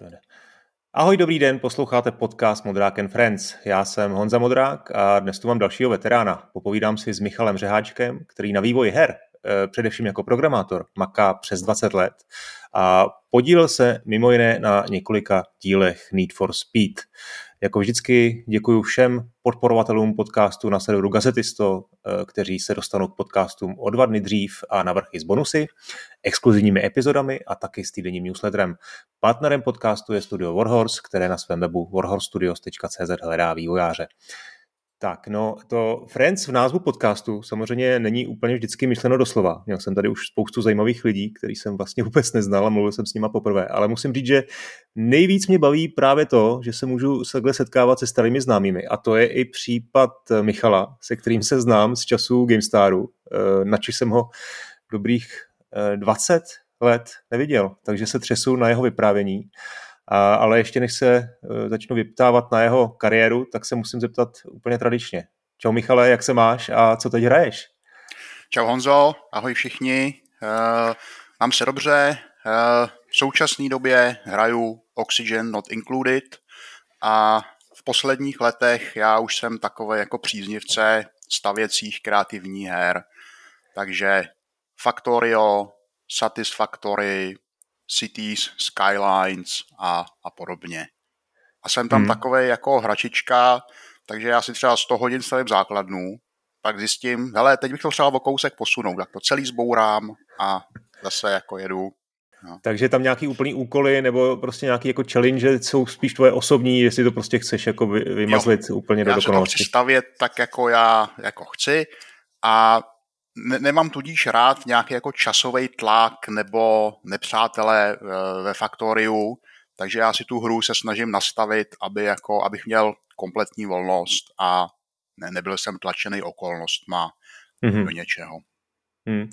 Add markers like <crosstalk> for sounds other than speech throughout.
To jde. Ahoj, dobrý den, posloucháte podcast Modrák and Friends. Já jsem Honza Modrák a dnes tu mám dalšího veterána. Popovídám si s Michalem Řeháčkem, který na vývoji her, eh, především jako programátor, maká přes 20 let a podílel se mimo jiné na několika dílech Need for Speed. Jako vždycky děkuji všem podporovatelům podcastu na serveru Gazetisto, eh, kteří se dostanou k podcastům o dva dny dřív a navrch i s bonusy, exkluzivními epizodami a taky s týdenním newsletterem. Partnerem podcastu je studio Warhorse, které na svém webu warhorstudios.cz hledá vývojáře. Tak, no, to Friends v názvu podcastu samozřejmě není úplně vždycky myšleno doslova. Měl jsem tady už spoustu zajímavých lidí, který jsem vlastně vůbec neznal a mluvil jsem s nima poprvé, ale musím říct, že nejvíc mě baví právě to, že se můžu takhle setkávat se starými známými a to je i případ Michala, se kterým se znám z času GameStaru, eh, načež jsem ho dobrých 20 eh, let neviděl, takže se třesu na jeho vyprávění. A, ale ještě než se uh, začnu vyptávat na jeho kariéru, tak se musím zeptat úplně tradičně. Čau Michale, jak se máš a co teď hraješ? Čau Honzo, ahoj všichni. Uh, mám se dobře. Uh, v současné době hraju Oxygen Not Included a v posledních letech já už jsem takový jako příznivce stavěcích kreativních her. Takže Factorio, Satisfactory, Cities, Skylines a, a podobně. A jsem tam hmm. takový jako hračička, takže já si třeba 100 hodin stavím základnu, pak zjistím, hele, teď bych to třeba o kousek posunout, tak to celý zbourám a zase jako jedu. No. Takže tam nějaký úplný úkoly nebo prostě nějaký jako challenge jsou spíš tvoje osobní, jestli to prostě chceš jako vymazlit jo. úplně do dokonalosti. Já to chci stavět tak, jako já jako chci a ne, nemám tudíž rád nějaký jako časový tlak nebo nepřátelé eh, ve Faktoriu, takže já si tu hru se snažím nastavit, aby jako, abych měl kompletní volnost a ne, nebyl jsem tlačený okolnostma mm-hmm. do něčeho. Hmm.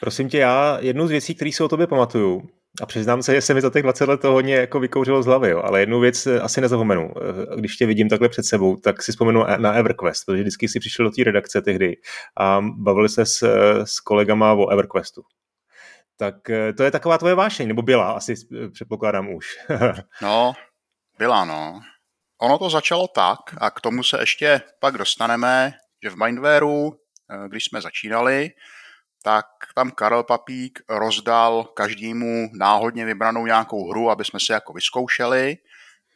Prosím tě, já jednu z věcí, které si o tobě pamatuju, a přiznám se, že se mi za těch 20 let to hodně jako vykouřilo z hlavy, jo. ale jednu věc eh, asi nezapomenu. Eh, když tě vidím takhle před sebou, tak si vzpomenu na EverQuest, protože vždycky si přišel do té redakce tehdy a bavili se s, eh, s kolegama o EverQuestu. Tak to je taková tvoje vášeň, nebo byla, asi předpokládám už. <laughs> no, byla, no. Ono to začalo tak, a k tomu se ještě pak dostaneme, že v Mindwareu, když jsme začínali, tak tam Karel Papík rozdal každému náhodně vybranou nějakou hru, aby jsme si jako vyzkoušeli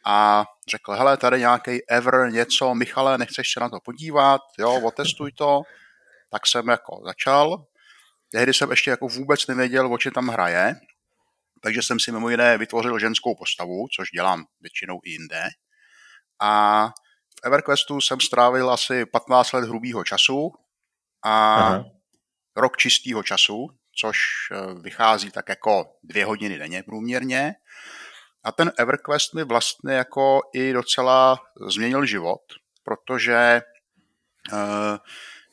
a řekl, hele, tady nějaký ever něco, Michale, nechceš se na to podívat, jo, otestuj to. Tak jsem jako začal. Tehdy jsem ještě jako vůbec nevěděl, o čem tam hraje, takže jsem si mimo jiné vytvořil ženskou postavu, což dělám většinou i jinde. A v EverQuestu jsem strávil asi 15 let hrubého času a Aha rok čistého času, což eh, vychází tak jako dvě hodiny denně průměrně. A ten EverQuest mi vlastně jako i docela změnil život, protože uh,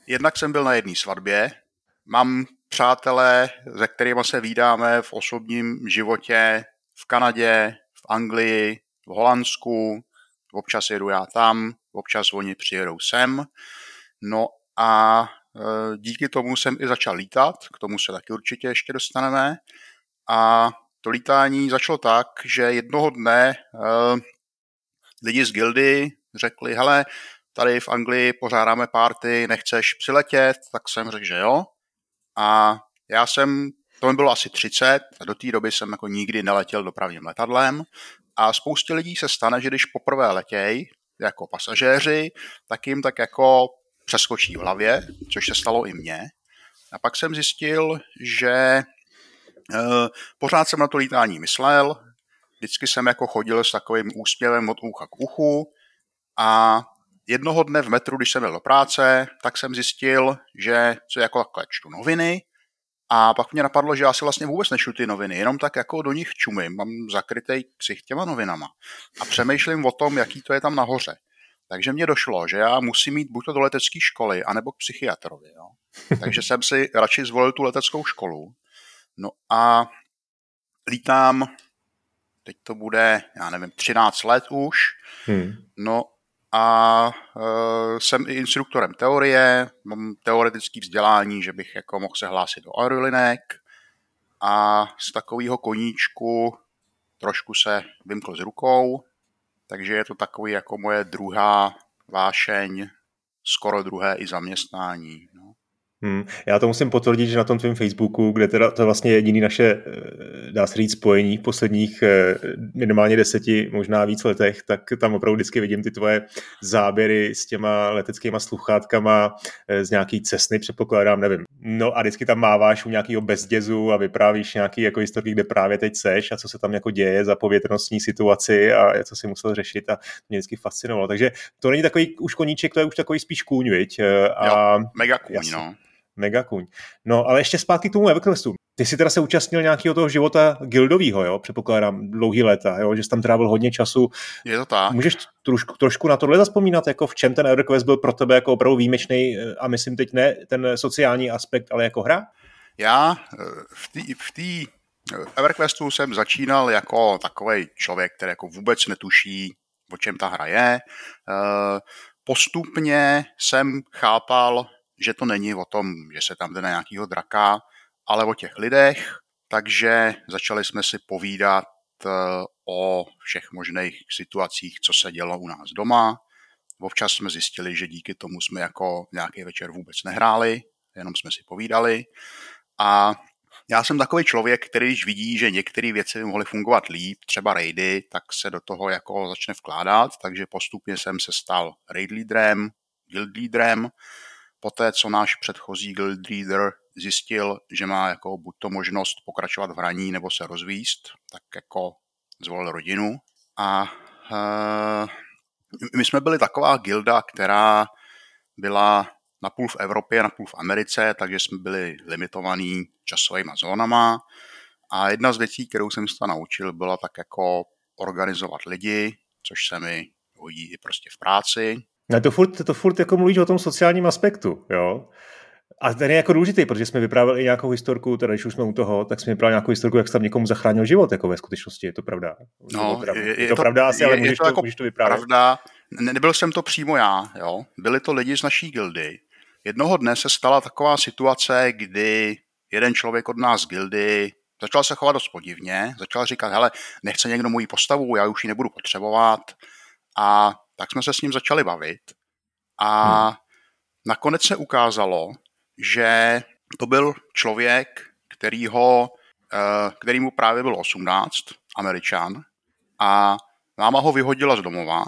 jednak jsem byl na jedné svatbě, mám přátelé, se kterými se vídáme v osobním životě v Kanadě, v Anglii, v Holandsku, občas jedu já tam, občas oni přijedou sem. No a Eh, díky tomu jsem i začal lítat, k tomu se taky určitě ještě dostaneme. A to lítání začalo tak, že jednoho dne uh, lidi z gildy řekli, hele, tady v Anglii pořádáme party, nechceš přiletět? Tak jsem řekl, že jo. A já jsem, to mi bylo asi 30, a do té doby jsem jako nikdy neletěl dopravním letadlem a spoustě lidí se stane, že když poprvé letěj jako pasažéři, tak jim tak jako přeskočí v hlavě, což se stalo i mně. A pak jsem zjistil, že uh, pořád jsem na to lítání myslel, vždycky jsem jako chodil s takovým úsměvem od ucha k uchu. A jednoho dne v metru, když jsem byl do práce, tak jsem zjistil, že co jako takhle čtu noviny. A pak mě napadlo, že já si vlastně vůbec nečtu ty noviny, jenom tak jako do nich čumím, mám zakrytý ksich těma novinama. A přemýšlím o tom, jaký to je tam nahoře. Takže mě došlo, že já musím mít buď to do letecké školy, anebo k psychiatrovi. Jo. <laughs> Takže jsem si radši zvolil tu leteckou školu. No a lítám, teď to bude, já nevím, 13 let už. Hmm. No a uh, jsem i instruktorem teorie, mám teoretické vzdělání, že bych jako mohl se hlásit do aerolinek a z takového koníčku trošku se vymkl z rukou, takže je to takový jako moje druhá vášeň, skoro druhé i zaměstnání. No. Hmm. Já to musím potvrdit, že na tom tvém Facebooku, kde teda to je vlastně jediný naše, eh, dá se říct, spojení v posledních eh, minimálně deseti, možná víc letech, tak tam opravdu vždycky vidím ty tvoje záběry s těma leteckýma sluchátkama eh, z nějaký cesny, předpokládám, nevím. No a vždycky tam máváš u nějakého bezdězu a vyprávíš nějaký jako historii, kde právě teď seš a co se tam jako děje za povětrnostní situaci a co si musel řešit a mě vždycky fascinovalo. Takže to není takový už koníček, to je už takový spíš kůň, viď? A, jo, mega kůň, jasný. no mega kuň. No, ale ještě zpátky k tomu EverQuestu. Ty jsi teda se účastnil nějakého toho života gildového, jo? Předpokládám, dlouhý léta, jo? Že jsi tam trávil hodně času. Je to tak. Můžeš trošku, trošku na tohle zaspomínat, jako v čem ten EverQuest byl pro tebe jako opravdu výjimečný eh, a myslím teď ne ten sociální aspekt, ale jako hra? Já eh, v té v tý eh, EverQuestu jsem začínal jako takový člověk, který jako vůbec netuší, o čem ta hra je. Postupně jsem chápal, že to není o tom, že se tam jde na nějakého draka, ale o těch lidech, takže začali jsme si povídat eh, o všech možných situacích, co se dělo u nás doma. Občas jsme zjistili, že díky tomu jsme jako nějaký večer vůbec nehráli, jenom jsme si povídali. A já jsem takový člověk, který když vidí, že některé věci by mohly fungovat líp, třeba raidy, tak se do toho jako začne vkládat, takže postupně jsem se stal raid leaderem, guild leaderem poté, co náš předchozí guild leader zjistil, že má jako buď to možnost pokračovat v hraní nebo se rozvíst, tak jako zvolil rodinu. A uh, my jsme byli taková gilda, která byla napůl v Evropě, napůl v Americe, takže jsme byli limitovaní časovými zónama. A jedna z věcí, kterou jsem se naučil, byla tak jako organizovat lidi, což se mi hodí i prostě v práci. No to furt, to furt jako mluvíš o tom sociálním aspektu, jo. A ten je jako důležitý, protože jsme vyprávěli i nějakou historku, teda když už jsme u toho, tak jsme vyprávěli nějakou historku, jak jsi tam někomu zachránil život, jako ve skutečnosti, je to pravda? No, je, je, je, to, to pravda asi, je, ale můžeš, je to, to, jako můžeš to vyprávět. Pravda, nebyl jsem to přímo já, jo. Byli to lidi z naší gildy. Jednoho dne se stala taková situace, kdy jeden člověk od nás z gildy začal se chovat dost podivně, začal říkat, hele, nechce někdo moji postavu, já už ji nebudu potřebovat. A tak jsme se s ním začali bavit a hmm. nakonec se ukázalo, že to byl člověk, kterýho, eh, který mu právě byl 18, američan, a máma ho vyhodila z domova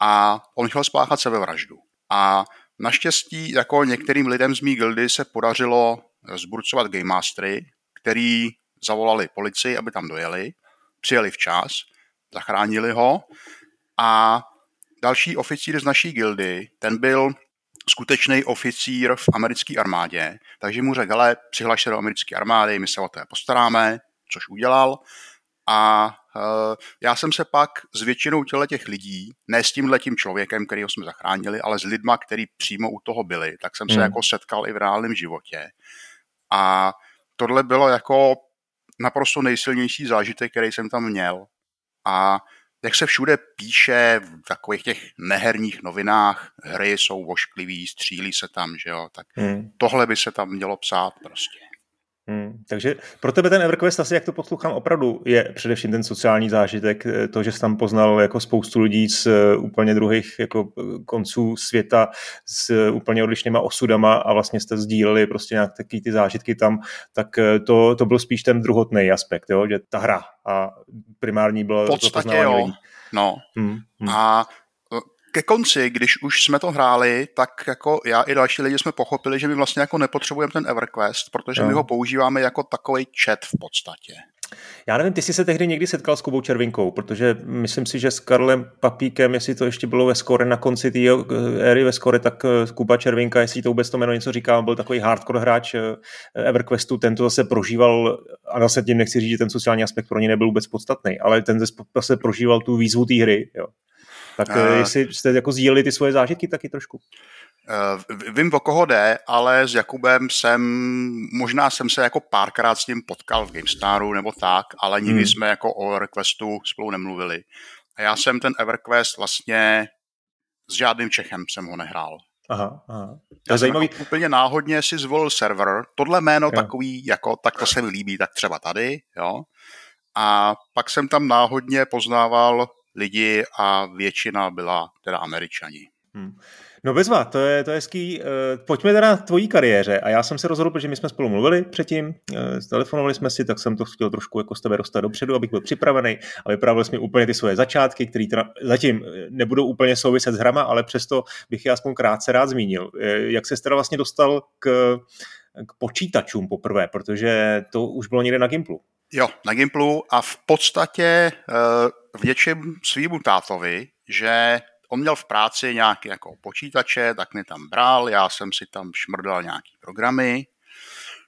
a on chtěl spáchat sebevraždu. A naštěstí jako některým lidem z mý gildy se podařilo zburcovat Game Mastery, který zavolali policii, aby tam dojeli, přijeli včas, zachránili ho a další oficír z naší gildy, ten byl skutečný oficír v americké armádě, takže mu řekl, ale přihlaš se do americké armády, my se o to postaráme, což udělal. A uh, já jsem se pak s většinou těle těch lidí, ne s tímhle tím člověkem, kterýho jsme zachránili, ale s lidma, kteří přímo u toho byli, tak jsem se hmm. jako setkal i v reálném životě. A tohle bylo jako naprosto nejsilnější zážitek, který jsem tam měl. A jak se všude píše v takových těch neherních novinách, hry jsou vošklivý, střílí se tam, že jo, tak hmm. tohle by se tam mělo psát prostě. Hmm, takže pro tebe ten EverQuest asi, jak to poslouchám, opravdu je především ten sociální zážitek, eh, to, že jsi tam poznal jako spoustu lidí z eh, úplně druhých jako eh, konců světa s úplně odlišnýma osudama a vlastně jste sdíleli prostě nějak taky ty zážitky tam, tak to, to byl spíš ten druhotný aspekt, jo? že ta hra a primární bylo v podstatě to jo. Lidí. No. Hmm, hmm. A ke konci, když už jsme to hráli, tak jako já i další lidi jsme pochopili, že my vlastně jako nepotřebujeme ten EverQuest, protože no. my ho používáme jako takový chat v podstatě. Já nevím, ty jsi se tehdy někdy setkal s Kubou Červinkou, protože myslím si, že s Karlem Papíkem, jestli to ještě bylo ve skore na konci té éry ve skore, tak eh, Kuba Červinka, jestli to vůbec to jméno něco říká, byl takový hardcore hráč eh, EverQuestu, ten to zase prožíval, a zase tím nechci říct, že ten sociální aspekt pro ně nebyl vůbec podstatný, ale ten zase prožíval tu výzvu té hry. Jo. Tak uh, jestli jste jako sdíleli ty svoje zážitky taky trošku. Uh, vím, o koho jde, ale s Jakubem jsem, možná jsem se jako párkrát s ním potkal v GameStaru nebo tak, ale nikdy hmm. jsme jako o EverQuestu spolu nemluvili. A já jsem ten EverQuest vlastně s žádným Čechem jsem ho nehrál. Aha, aha. To je zajímavý. Jako úplně náhodně si zvolil server. Tohle jméno jo. takový, jako, tak to se mi líbí, tak třeba tady, jo. A pak jsem tam náhodně poznával lidi a většina byla teda američani. Hmm. No bezva, to je, to je hezký. Eh, pojďme teda k tvojí kariéře. A já jsem se rozhodl, protože my jsme spolu mluvili předtím, eh, telefonovali jsme si, tak jsem to chtěl trošku jako z tebe dostat dopředu, abych byl připravený a vyprávěl jsme úplně ty svoje začátky, které zatím eh, nebudou úplně souviset s hrama, ale přesto bych je aspoň krátce rád zmínil. Jak se teda vlastně dostal k, k počítačům poprvé, protože to už bylo někde na Gimplu. Jo, na Gimplu a v podstatě v něčem svýmu tátovi, že on měl v práci nějaké jako počítače, tak mě tam bral, já jsem si tam šmrdal nějaký programy.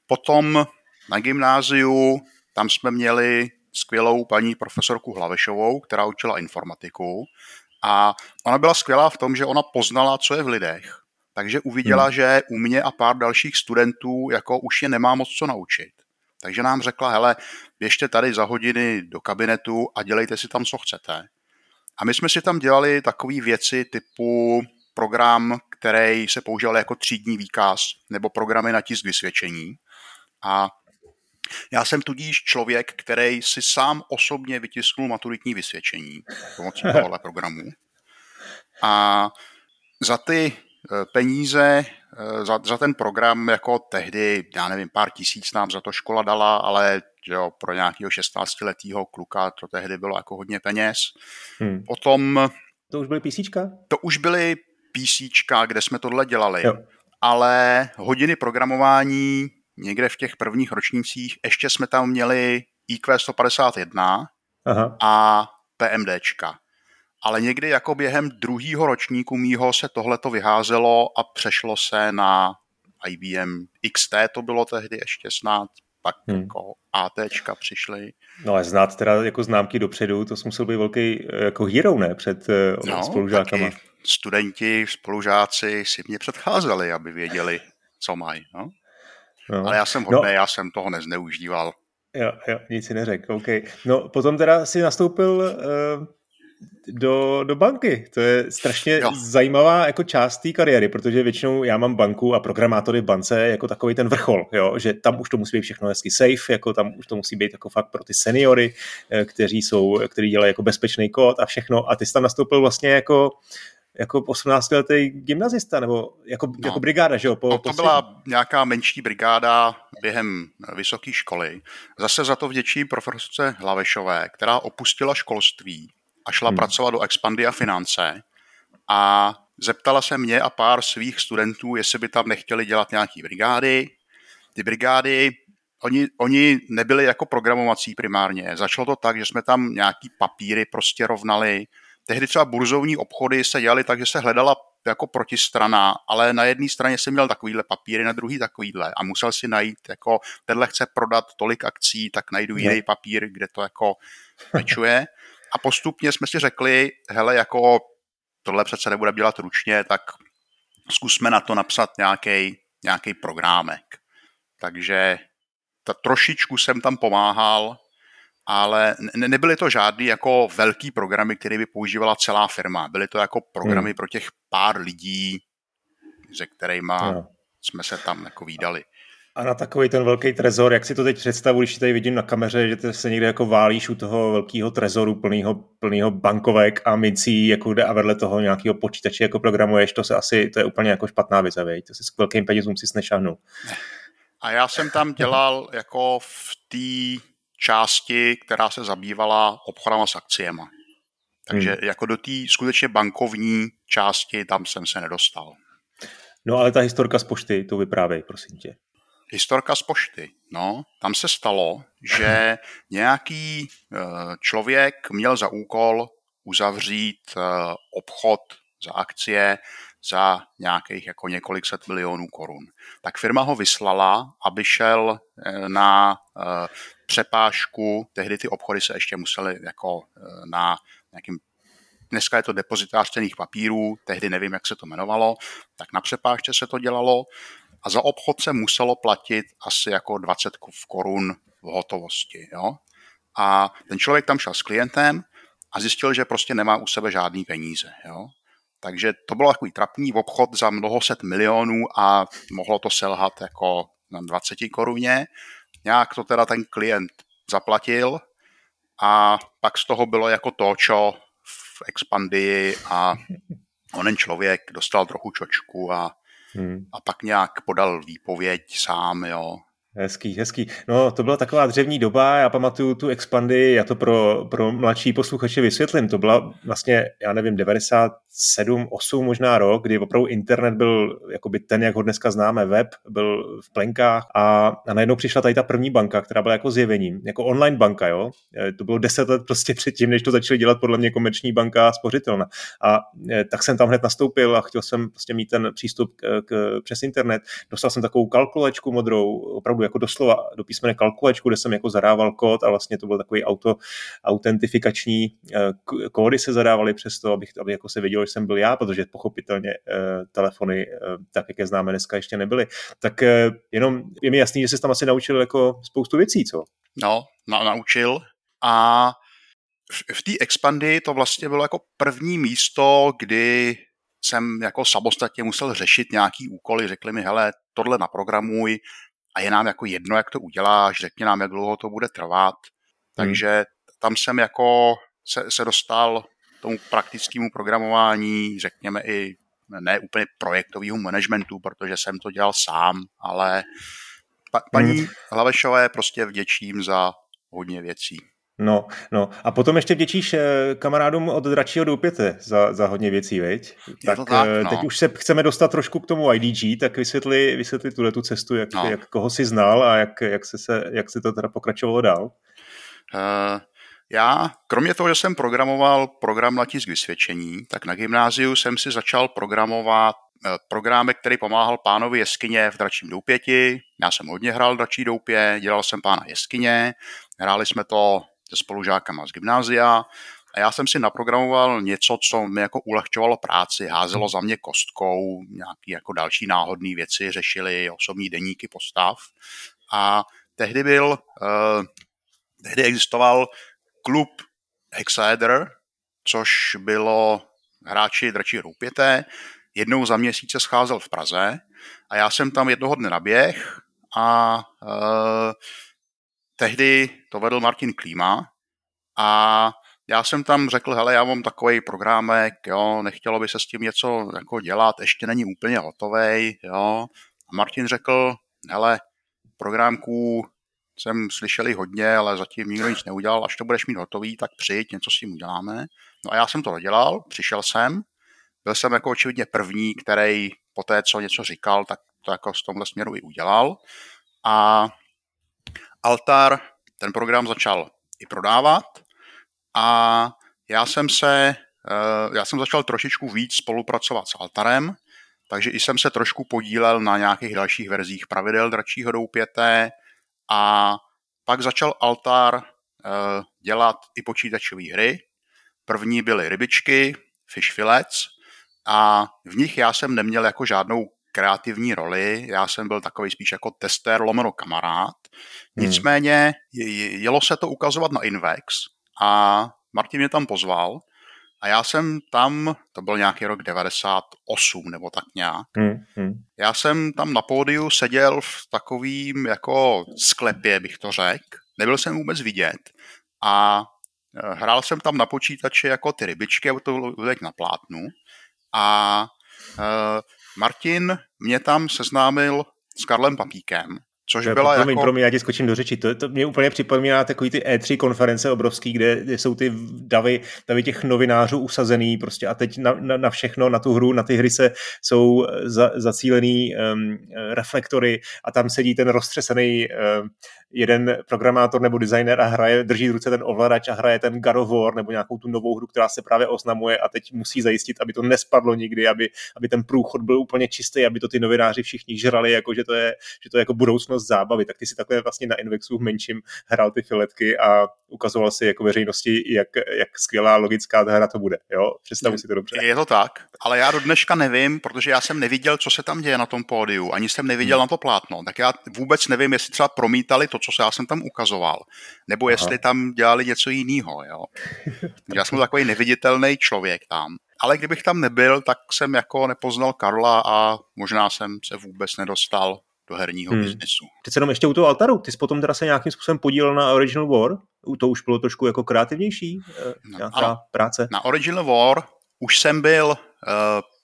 Potom na gymnáziu, tam jsme měli skvělou paní profesorku Hlavešovou, která učila informatiku a ona byla skvělá v tom, že ona poznala, co je v lidech. Takže uviděla, hmm. že u mě a pár dalších studentů jako už je nemá moc co naučit. Takže nám řekla, hele, běžte tady za hodiny do kabinetu a dělejte si tam, co chcete. A my jsme si tam dělali takové věci typu program, který se používal jako třídní výkaz nebo programy na tisk vysvědčení. A já jsem tudíž člověk, který si sám osobně vytisknul maturitní vysvědčení pomocí <laughs> tohohle programu. A za ty eh, peníze, za, za ten program jako tehdy, já nevím, pár tisíc nám za to škola dala, ale že jo, pro nějakého 16-letého kluka to tehdy bylo jako hodně peněz. Hmm. Potom... To už byly PC? To už byly PC, kde jsme tohle dělali. Jo. Ale hodiny programování někde v těch prvních ročnících ještě jsme tam měli IQ 151 Aha. a PMDčka. Ale někdy jako během druhého ročníku mýho se tohleto vyházelo a přešlo se na IBM XT, to bylo tehdy ještě snad, pak hmm. jako ATčka přišly. No a znát teda jako známky dopředu, to musel být velký jako hero, ne, před uh, no, spolužákama. studenti, spolužáci si mě předcházeli, aby věděli, co mají, no. no. Ale já jsem hodný, no. já jsem toho nezneužíval. Jo, jo, nic si neřekl, OK. No, potom teda si nastoupil uh, do, do banky. To je strašně jo. zajímavá jako část té kariéry, protože většinou já mám banku a programátory v bance jako takový ten vrchol, jo? že tam už to musí být všechno hezky safe, jako tam už to musí být jako fakt pro ty seniory, eh, kteří jsou, kteří dělají jako bezpečný kód a všechno a ty jsi tam nastoupil vlastně jako jako 18-letý gymnazista, nebo jako, no, jako brigáda, že jo? Po, to, to byla nějaká menší brigáda během vysoké školy. Zase za to vděčí profesorce Hlavešové, která opustila školství a šla hmm. pracovat do Expandia Finance a zeptala se mě a pár svých studentů, jestli by tam nechtěli dělat nějaký brigády. Ty brigády, oni, oni nebyli jako programovací primárně. Začalo to tak, že jsme tam nějaký papíry prostě rovnali. Tehdy třeba burzovní obchody se dělaly tak, že se hledala jako protistrana, ale na jedné straně jsem měl takovýhle papíry, na druhý takovýhle a musel si najít, jako tenhle chce prodat tolik akcí, tak najdu jiný papír, kde to jako pečuje. A postupně jsme si řekli, hele, jako tohle přece nebude dělat ručně, tak zkusme na to napsat nějaký nějaký programek. Takže ta, trošičku jsem tam pomáhal, ale ne, nebyly to žádný jako velký programy, které by používala celá firma. Byly to jako programy hmm. pro těch pár lidí, se kterými no. jsme se tam jako výdali. A na takový ten velký trezor, jak si to teď představu, když tady vidím na kameře, že ty se někde jako válíš u toho velkého trezoru plného, plného bankovek a mincí, jako jde a vedle toho nějakého počítače jako programuješ, to se asi, to je úplně jako špatná vize, vej. to si s velkým penězům si nešahnul. A já jsem tam dělal jako v té části, která se zabývala obchodama s akciemi. Takže hmm. jako do té skutečně bankovní části tam jsem se nedostal. No ale ta historka z pošty, to vyprávěj, prosím tě. Historka z pošty. No, tam se stalo, že <laughs> nějaký eh, člověk měl za úkol uzavřít eh, obchod za akcie za nějakých jako několik set milionů korun. Tak firma ho vyslala, aby šel eh, na přepážku, tehdy ty obchody se ještě musely jako na nějakým Dneska je to depozitář cených papírů, tehdy nevím, jak se to jmenovalo, tak na přepážce se to dělalo a za obchod se muselo platit asi jako 20 korun v hotovosti. Jo? A ten člověk tam šel s klientem a zjistil, že prostě nemá u sebe žádný peníze. Jo? Takže to bylo takový trapný obchod za mnoho set milionů a mohlo to selhat jako na 20 koruně. Nějak to teda ten klient zaplatil, a pak z toho bylo jako to, čo v expandii a onen člověk dostal trochu čočku a, hmm. a pak nějak podal výpověď sám, jo, Hezký, hezký. No, to byla taková dřevní doba, já pamatuju tu expandy, já to pro, pro mladší posluchače vysvětlím, to byla vlastně, já nevím, 97, 8 možná rok, kdy opravdu internet byl jakoby ten, jak ho dneska známe, web, byl v plenkách a, a najednou přišla tady ta první banka, která byla jako zjevením, jako online banka, jo. E, to bylo 10 let prostě předtím, než to začali dělat podle mě komerční banka a spořitelna. A e, tak jsem tam hned nastoupil a chtěl jsem prostě mít ten přístup k, k, přes internet. Dostal jsem takovou kalkulačku modrou, opravdu opravdu jako doslova do písmene kalkulačku, kde jsem jako zadával kód a vlastně to byl takový auto autentifikační eh, kódy se zadávaly přes to, abych, aby jako se vědělo, že jsem byl já, protože pochopitelně eh, telefony, eh, tak jak je známe dneska, ještě nebyly. Tak jenom je mi jasný, že jsi tam asi naučil jako spoustu věcí, co? No, na, naučil a v, v té expandy to vlastně bylo jako první místo, kdy jsem jako samostatně musel řešit nějaký úkoly, řekli mi, hele, tohle naprogramuj, a je nám jako jedno, jak to uděláš, řekni nám, jak dlouho to bude trvat. Hmm. Takže tam jsem jako se, se dostal tomu praktickému programování, řekněme i ne úplně projektovému managementu, protože jsem to dělal sám, ale pa, paní hmm. Hlavešové prostě vděčím za hodně věcí. No, no. A potom ještě vděčíš eh, kamarádům od Dračího doupěte za, za hodně věcí, veď? Tak, tak eh, no. teď už se chceme dostat trošku k tomu IDG, tak vysvětli, vysvětli tuhle tu cestu, jak, no. jak koho si znal a jak, jak, se, se, jak se to teda pokračovalo dál. Uh, já, kromě toho, že jsem programoval program na tisk vysvědčení, tak na gymnáziu jsem si začal programovat program, který pomáhal pánovi jeskyně v dračím doupěti. Já jsem hodně hrál dračí doupě, dělal jsem pána jeskyně, hráli jsme to se spolužákama z gymnázia a já jsem si naprogramoval něco, co mi jako ulehčovalo práci, házelo za mě kostkou, nějaký jako další náhodné věci, řešili osobní deníky postav. A tehdy byl, uh, tehdy existoval klub Hexaeder, což bylo hráči dračí roupěté, jednou za měsíc se scházel v Praze a já jsem tam jednoho dne naběh a uh, tehdy to vedl Martin Klíma a já jsem tam řekl, hele, já mám takový programek, jo, nechtělo by se s tím něco jako dělat, ještě není úplně hotový, jo. A Martin řekl, hele, programků jsem slyšeli hodně, ale zatím nikdo nic neudělal, až to budeš mít hotový, tak přijď, něco s tím uděláme. No a já jsem to dodělal, přišel jsem, byl jsem jako očividně první, který po té, co něco říkal, tak to jako z tomhle směru i udělal. A Altar ten program začal i prodávat a já jsem se, eh, já jsem začal trošičku víc spolupracovat s Altarem, takže i jsem se trošku podílel na nějakých dalších verzích pravidel dračího doupěte a pak začal Altar eh, dělat i počítačové hry. První byly rybičky, Fish Fillets a v nich já jsem neměl jako žádnou kreativní roli, já jsem byl takový spíš jako tester lomeno kamarád. Hmm. Nicméně jelo se to ukazovat na Invex a Martin mě tam pozval a já jsem tam, to byl nějaký rok 98 nebo tak nějak, hmm, hmm. já jsem tam na pódiu seděl v takovým jako sklepě, bych to řekl. Nebyl jsem vůbec vidět a e, hrál jsem tam na počítači jako ty rybičky, a to bylo na plátnu. A uh, Martin mě tam seznámil s Karlem Papíkem, Což byla promiň, jako... promiň, já ti skočím do řeči. To, to mě úplně připomíná takový ty E3 konference obrovský, kde, kde jsou ty davy, davy těch novinářů usazený prostě a teď na, na, na všechno, na tu hru, na ty hry se jsou za, zacílený um, reflektory a tam sedí ten roztřesený um, jeden programátor nebo designer a hraje, drží v ruce ten ovladač a hraje ten God of War nebo nějakou tu novou hru, která se právě oznamuje a teď musí zajistit, aby to nespadlo nikdy, aby, aby ten průchod byl úplně čistý, aby to ty novináři všichni žrali, jako že to je, že to je jako budoucnost zábavy. Tak ty si takhle vlastně na Invexu v menším hrál ty filetky a ukazoval si jako veřejnosti, jak, jak skvělá logická ta hra to bude. Jo? Představu si to dobře. Je to tak, ale já do dneška nevím, protože já jsem neviděl, co se tam děje na tom pódiu, ani jsem neviděl hmm. na to plátno, tak já vůbec nevím, jestli třeba promítali to, co já jsem tam ukazoval, nebo Aha. jestli tam dělali něco jiného. Jo? <laughs> já jsem takový neviditelný člověk tam. Ale kdybych tam nebyl, tak jsem jako nepoznal Karla a možná jsem se vůbec nedostal do herního hmm. biznesu. Teď jenom ještě u toho Altaru, ty jsi potom teda se nějakým způsobem podílel na Original War, to už bylo trošku jako kreativnější eh, no, nějaká ano, práce? Na Original War už jsem byl uh,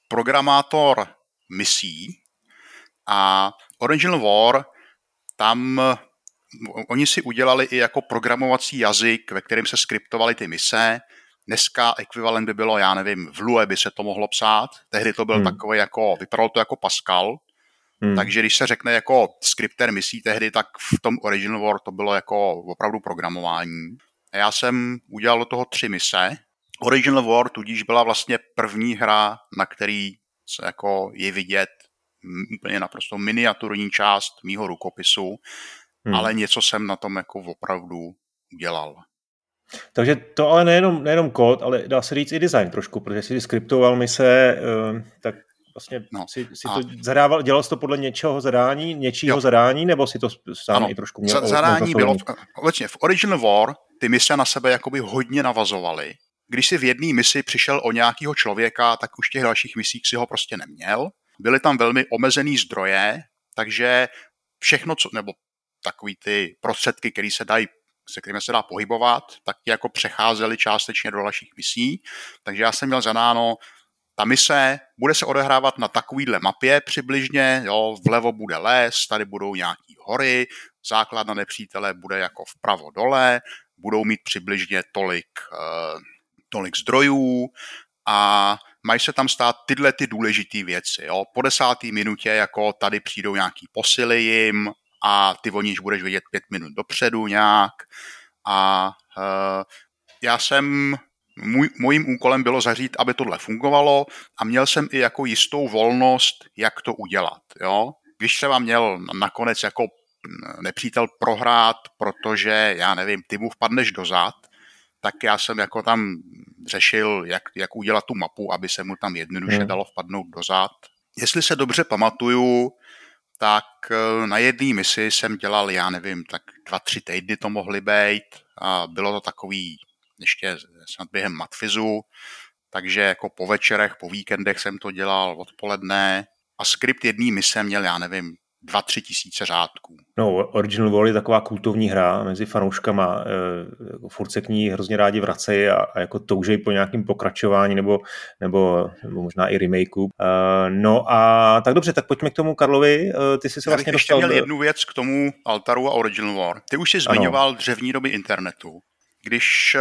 programátor misí a Original War tam oni si udělali i jako programovací jazyk, ve kterém se skriptovaly ty mise. Dneska ekvivalent by bylo, já nevím, v Lue by se to mohlo psát. Tehdy to byl hmm. takový jako, vypadalo to jako Pascal. Hmm. Takže když se řekne jako skripter misí tehdy, tak v tom Original War to bylo jako opravdu programování. A já jsem udělal do toho tři mise. Original War tudíž byla vlastně první hra, na který se jako je vidět úplně naprosto miniaturní část mýho rukopisu, hmm. ale něco jsem na tom jako opravdu udělal. Takže to ale nejenom, nejenom kód, ale dá se říct i design trošku, protože si skriptoval mi se, eh, tak vlastně no. si, si to zadával, dělal jsi to podle něčeho zadání, něčího jo. zadání, nebo si to sám ano. i trošku měl? Zadání bylo, vlastně v Original War ty mise na sebe jakoby hodně navazovaly. Když si v jedné misi přišel o nějakého člověka, tak už v těch dalších misích si ho prostě neměl. Byly tam velmi omezený zdroje, takže všechno, co, nebo takový ty prostředky, které se dají se kterými se dá pohybovat, tak jako přecházely částečně do dalších misí. Takže já jsem měl zadáno, ta mise bude se odehrávat na takovýhle mapě přibližně, jo, vlevo bude les, tady budou nějaký hory, základ na nepřítele bude jako vpravo dole, budou mít přibližně tolik, uh, tolik zdrojů a mají se tam stát tyhle ty důležité věci. Jo. Po desáté minutě jako tady přijdou nějaký posily jim, a ty o níž budeš vědět pět minut dopředu nějak. A uh, já jsem, můj, mojím úkolem bylo zařídit, aby tohle fungovalo a měl jsem i jako jistou volnost, jak to udělat. Jo? Když třeba měl nakonec jako nepřítel prohrát, protože, já nevím, ty mu vpadneš dozad, tak já jsem jako tam řešil, jak, jak udělat tu mapu, aby se mu tam jednoduše hmm. dalo vpadnout dozad. Jestli se dobře pamatuju, tak eh, na jedné misi jsem dělal, já nevím, tak dva, tři týdny to mohly být a bylo to takový ještě snad během matfizu, takže jako po večerech, po víkendech jsem to dělal odpoledne a skript jedné mise měl, já nevím, dva, tři tisíce řádků. No, Original Wall je taková kultovní hra mezi fanouškama. E, furt se k ní hrozně rádi vracejí a, a jako toužejí po nějakém pokračování nebo, nebo, nebo možná i remakeu. E, no a tak dobře, tak pojďme k tomu Karlovi. E, ty jsi se Já vlastně dostal... měl jednu věc k tomu Altaru a Original War. Ty už jsi zmiňoval ano. dřevní doby internetu. Když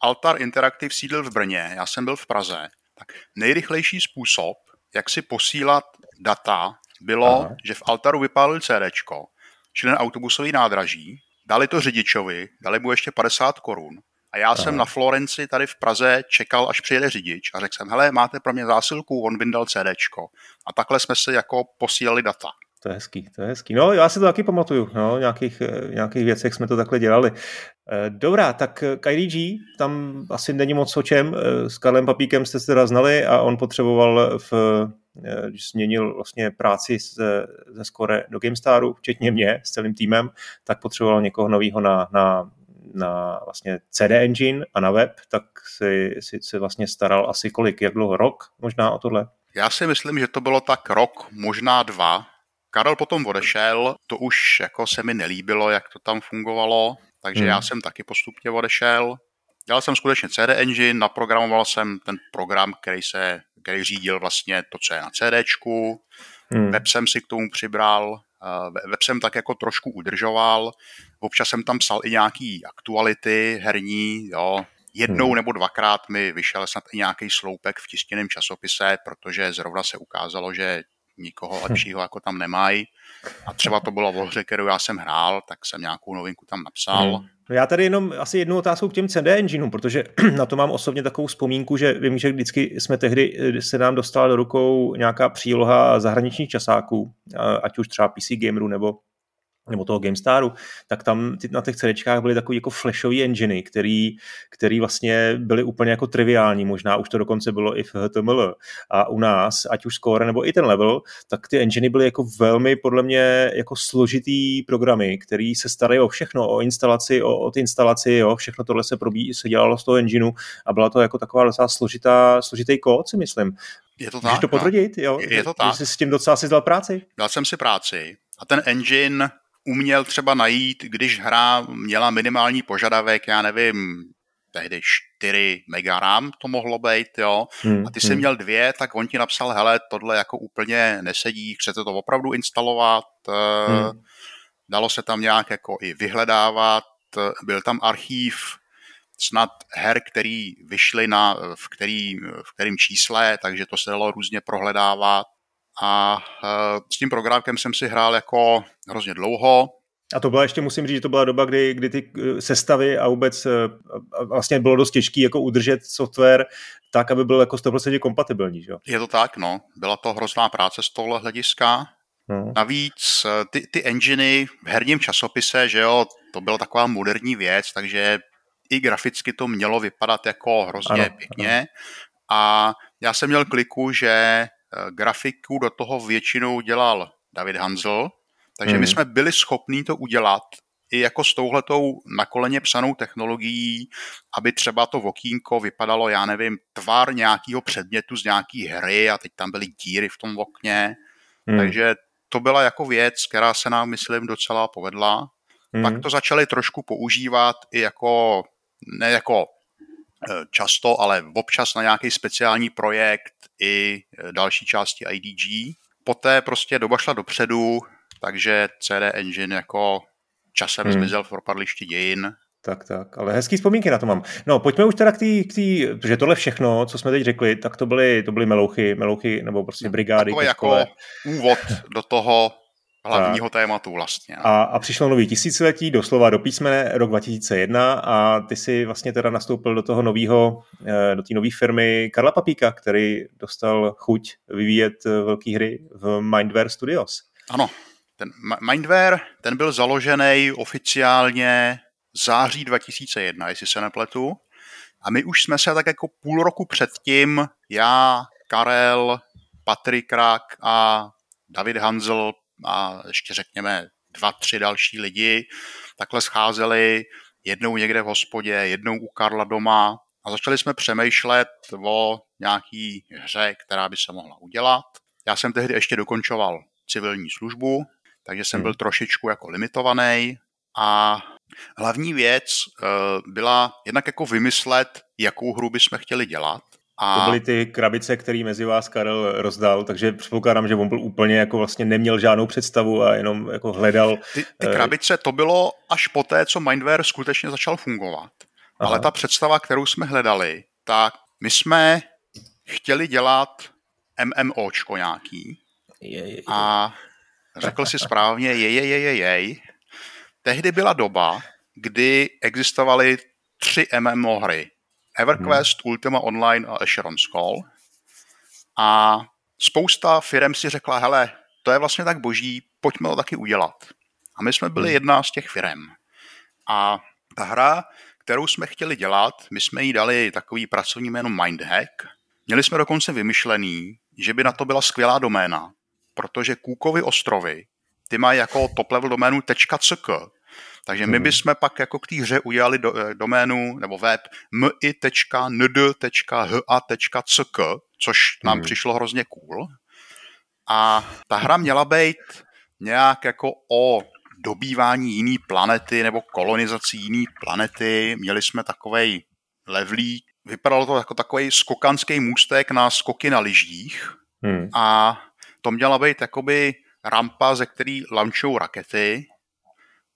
Altar Interactive sídl v Brně, já jsem byl v Praze, tak nejrychlejší způsob, jak si posílat data bylo, Aha. že v Altaru vypálili CD, šli na autobusový nádraží, dali to řidičovi, dali mu ještě 50 korun a já Aha. jsem na Florenci tady v Praze čekal, až přijede řidič a řekl jsem, hele, máte pro mě zásilku, on vyndal CD. A takhle jsme se jako posílali data. To je hezký, to je hezký. No, já si to taky pamatuju, no, nějakých, eh, nějakých věcech jsme to takhle dělali. Eh, dobrá, tak eh, Kylie G, tam asi není moc o čem. S Karlem Papíkem jste se teda znali a on potřeboval, v, když změnil vlastně práci ze, ze Score do GameStaru, včetně mě s celým týmem, tak potřeboval někoho nového na, na, na vlastně CD Engine a na web, tak si, si, si vlastně staral asi kolik, jak dlouho, rok možná o tohle? Já si myslím, že to bylo tak rok, možná dva, Karel potom odešel, to už jako se mi nelíbilo, jak to tam fungovalo, takže hmm. já jsem taky postupně odešel. Dělal jsem skutečně CD Engine, naprogramoval jsem ten program, který, se, který řídil vlastně to, co je na CDčku. Hmm. Web jsem si k tomu přibral, web jsem tak jako trošku udržoval, občas jsem tam psal i nějaký aktuality herní, jo. Jednou hmm. nebo dvakrát mi vyšel snad i nějaký sloupek v tištěném časopise, protože zrovna se ukázalo, že nikoho lepšího jako tam nemají. A třeba to bylo v hře, kterou já jsem hrál, tak jsem nějakou novinku tam napsal. Hmm. No já tady jenom asi jednu otázku k těm CD engineům, protože <clears throat> na to mám osobně takovou vzpomínku, že vím, že vždycky jsme tehdy, se nám dostala do rukou nějaká příloha zahraničních časáků, ať už třeba PC Gameru nebo nebo toho GameStaru, tak tam ty, na těch CDčkách byly takový jako flashový enginy, který, který vlastně byly úplně jako triviální, možná už to dokonce bylo i v HTML. A u nás, ať už Score nebo i ten level, tak ty enginy byly jako velmi podle mě jako složitý programy, který se starají o všechno, o instalaci, o, o ty instalaci, jo, všechno tohle se, probí, se dělalo z toho engineu a byla to jako taková docela složitá, složitý kód, si myslím. Je to tak. Můžeš to potvrdit, jo? Je to tak. Jsi s tím docela si dal práci? Dal jsem si práci a ten engine uměl třeba najít, když hra měla minimální požadavek, já nevím, tehdy 4 mega RAM to mohlo být, jo, hmm, a ty jsi hmm. měl dvě, tak on ti napsal, hele, tohle jako úplně nesedí, chcete to opravdu instalovat, eh, hmm. dalo se tam nějak jako i vyhledávat, byl tam archív snad her, který vyšly na, v, který, v kterým čísle, takže to se dalo různě prohledávat. A uh, s tím programkem jsem si hrál jako hrozně dlouho. A to byla ještě, musím říct, že to byla doba, kdy, kdy ty eh, sestavy a vůbec eh, vlastně bylo dost těžké jako udržet software tak, aby byl jako 100% kompatibilní. Že? Je to tak, no. Byla to hrozná práce z tohle hlediska. No. Navíc ty, ty enginy v herním časopise, že jo, to byla taková moderní věc, takže i graficky to mělo vypadat jako hrozně ano, pěkně. Ano. A já jsem měl kliku, že eh, grafiku do toho většinou dělal David Hanzel, takže hmm. my jsme byli schopní to udělat i jako s touhletou na koleně psanou technologií, aby třeba to okýnko vypadalo, já nevím, tvar nějakého předmětu z nějaký hry a teď tam byly díry v tom okně. Hmm. Takže to byla jako věc, která se nám, myslím, docela povedla. Hmm. Pak to začali trošku používat i jako ne jako často, ale občas na nějaký speciální projekt i eh, další části IDG. Poté prostě doba šla dopředu, takže CD Engine jako časem hmm. zmizel v propadlišti dějin. Tak, tak, ale hezký vzpomínky na to mám. No, pojďme už teda k té, k tý, protože tohle všechno, co jsme teď řekli, tak to byly, to byly melouchy, melouchy nebo prostě brigády. Takové jako úvod do toho, hlavního tak. tématu vlastně. A, a přišlo nový tisíciletí, doslova do písmene, rok 2001 a ty si vlastně teda nastoupil do toho nového, eh, do té nové firmy Karla Papíka, který dostal chuť vyvíjet eh, velké hry v Mindware Studios. Ano, ten Mindware, ten byl založený oficiálně září 2001, jestli se nepletu. A my už jsme se tak jako půl roku předtím, já, Karel, Patrik Rak a David Hanzel a ještě řekněme dva, tři další lidi takhle scházeli jednou někde v hospodě, jednou u Karla doma a začali jsme přemýšlet o nějaký hře, která by se mohla udělat. Já jsem tehdy ještě dokončoval civilní službu, takže jsem hmm. byl trošičku jako limitovaný a hlavní věc uh, byla jednak jako vymyslet, jakou hru bychom chtěli dělat a... To byly ty krabice, které mezi vás Karel rozdal, takže předpokládám, že on byl úplně jako vlastně neměl žádnou představu a jenom jako hledal. Ty, ty eh, krabice to bylo až poté, co Mindware skutečně začal fungovat. Aha. Ale ta představa, kterou jsme hledali, tak my jsme chtěli dělat MMOčko nějaký je, je, je. a řekl si správně je, je, je, je, je. Tehdy byla doba, kdy existovaly tři MMO hry. EverQuest, hmm. Ultima Online a Asheron's Call. A spousta firm si řekla, hele, to je vlastně tak boží, pojďme to taky udělat. A my jsme byli hmm. jedna z těch firm. A ta hra, kterou jsme chtěli dělat, my jsme jí dali takový pracovní jméno Mindhack. Měli jsme dokonce vymyšlený, že by na to byla skvělá doména, protože Kůkovy ostrovy, ty mají jako top level doménu .ck, takže my hmm. bychom pak jako k té hře udělali do, eh, doménu nebo web mi.nd.ha.ck, což nám hmm. přišlo hrozně cool. A ta hra měla být nějak jako o dobývání jiný planety nebo kolonizaci jiný planety. Měli jsme takovej levlík, vypadalo to jako takový skokanský můstek na skoky na lyžích hmm. a to měla být jakoby rampa, ze který launchou rakety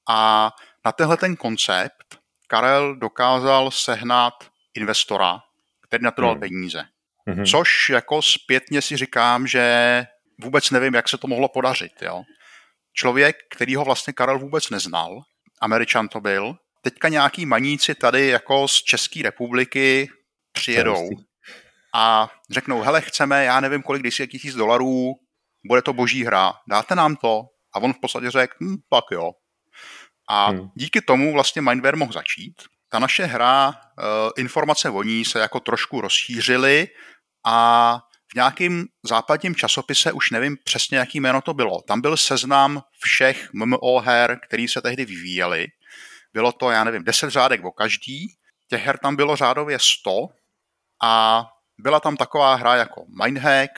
a na tenhle ten koncept Karel dokázal sehnat investora, který na to dal hmm. peníze. Hmm. Což jako zpětně si říkám, že vůbec nevím, jak se to mohlo podařit. Jo. Člověk, který ho vlastně Karel vůbec neznal, američan to byl, teďka nějaký maníci tady jako z České republiky přijedou a řeknou, hele, chceme, já nevím kolik, desítek tisíc dolarů, bude to boží hra, dáte nám to? A on v podstatě řekl, hm, pak jo. A hmm. díky tomu vlastně Mindware mohl začít. Ta naše hra, uh, informace o ní se jako trošku rozšířily a v nějakém západním časopise, už nevím přesně, jaký jméno to bylo, tam byl seznam všech MMO her, které se tehdy vyvíjely. Bylo to, já nevím, 10 řádek o každý, těch her tam bylo řádově 100 a byla tam taková hra jako Mindhack,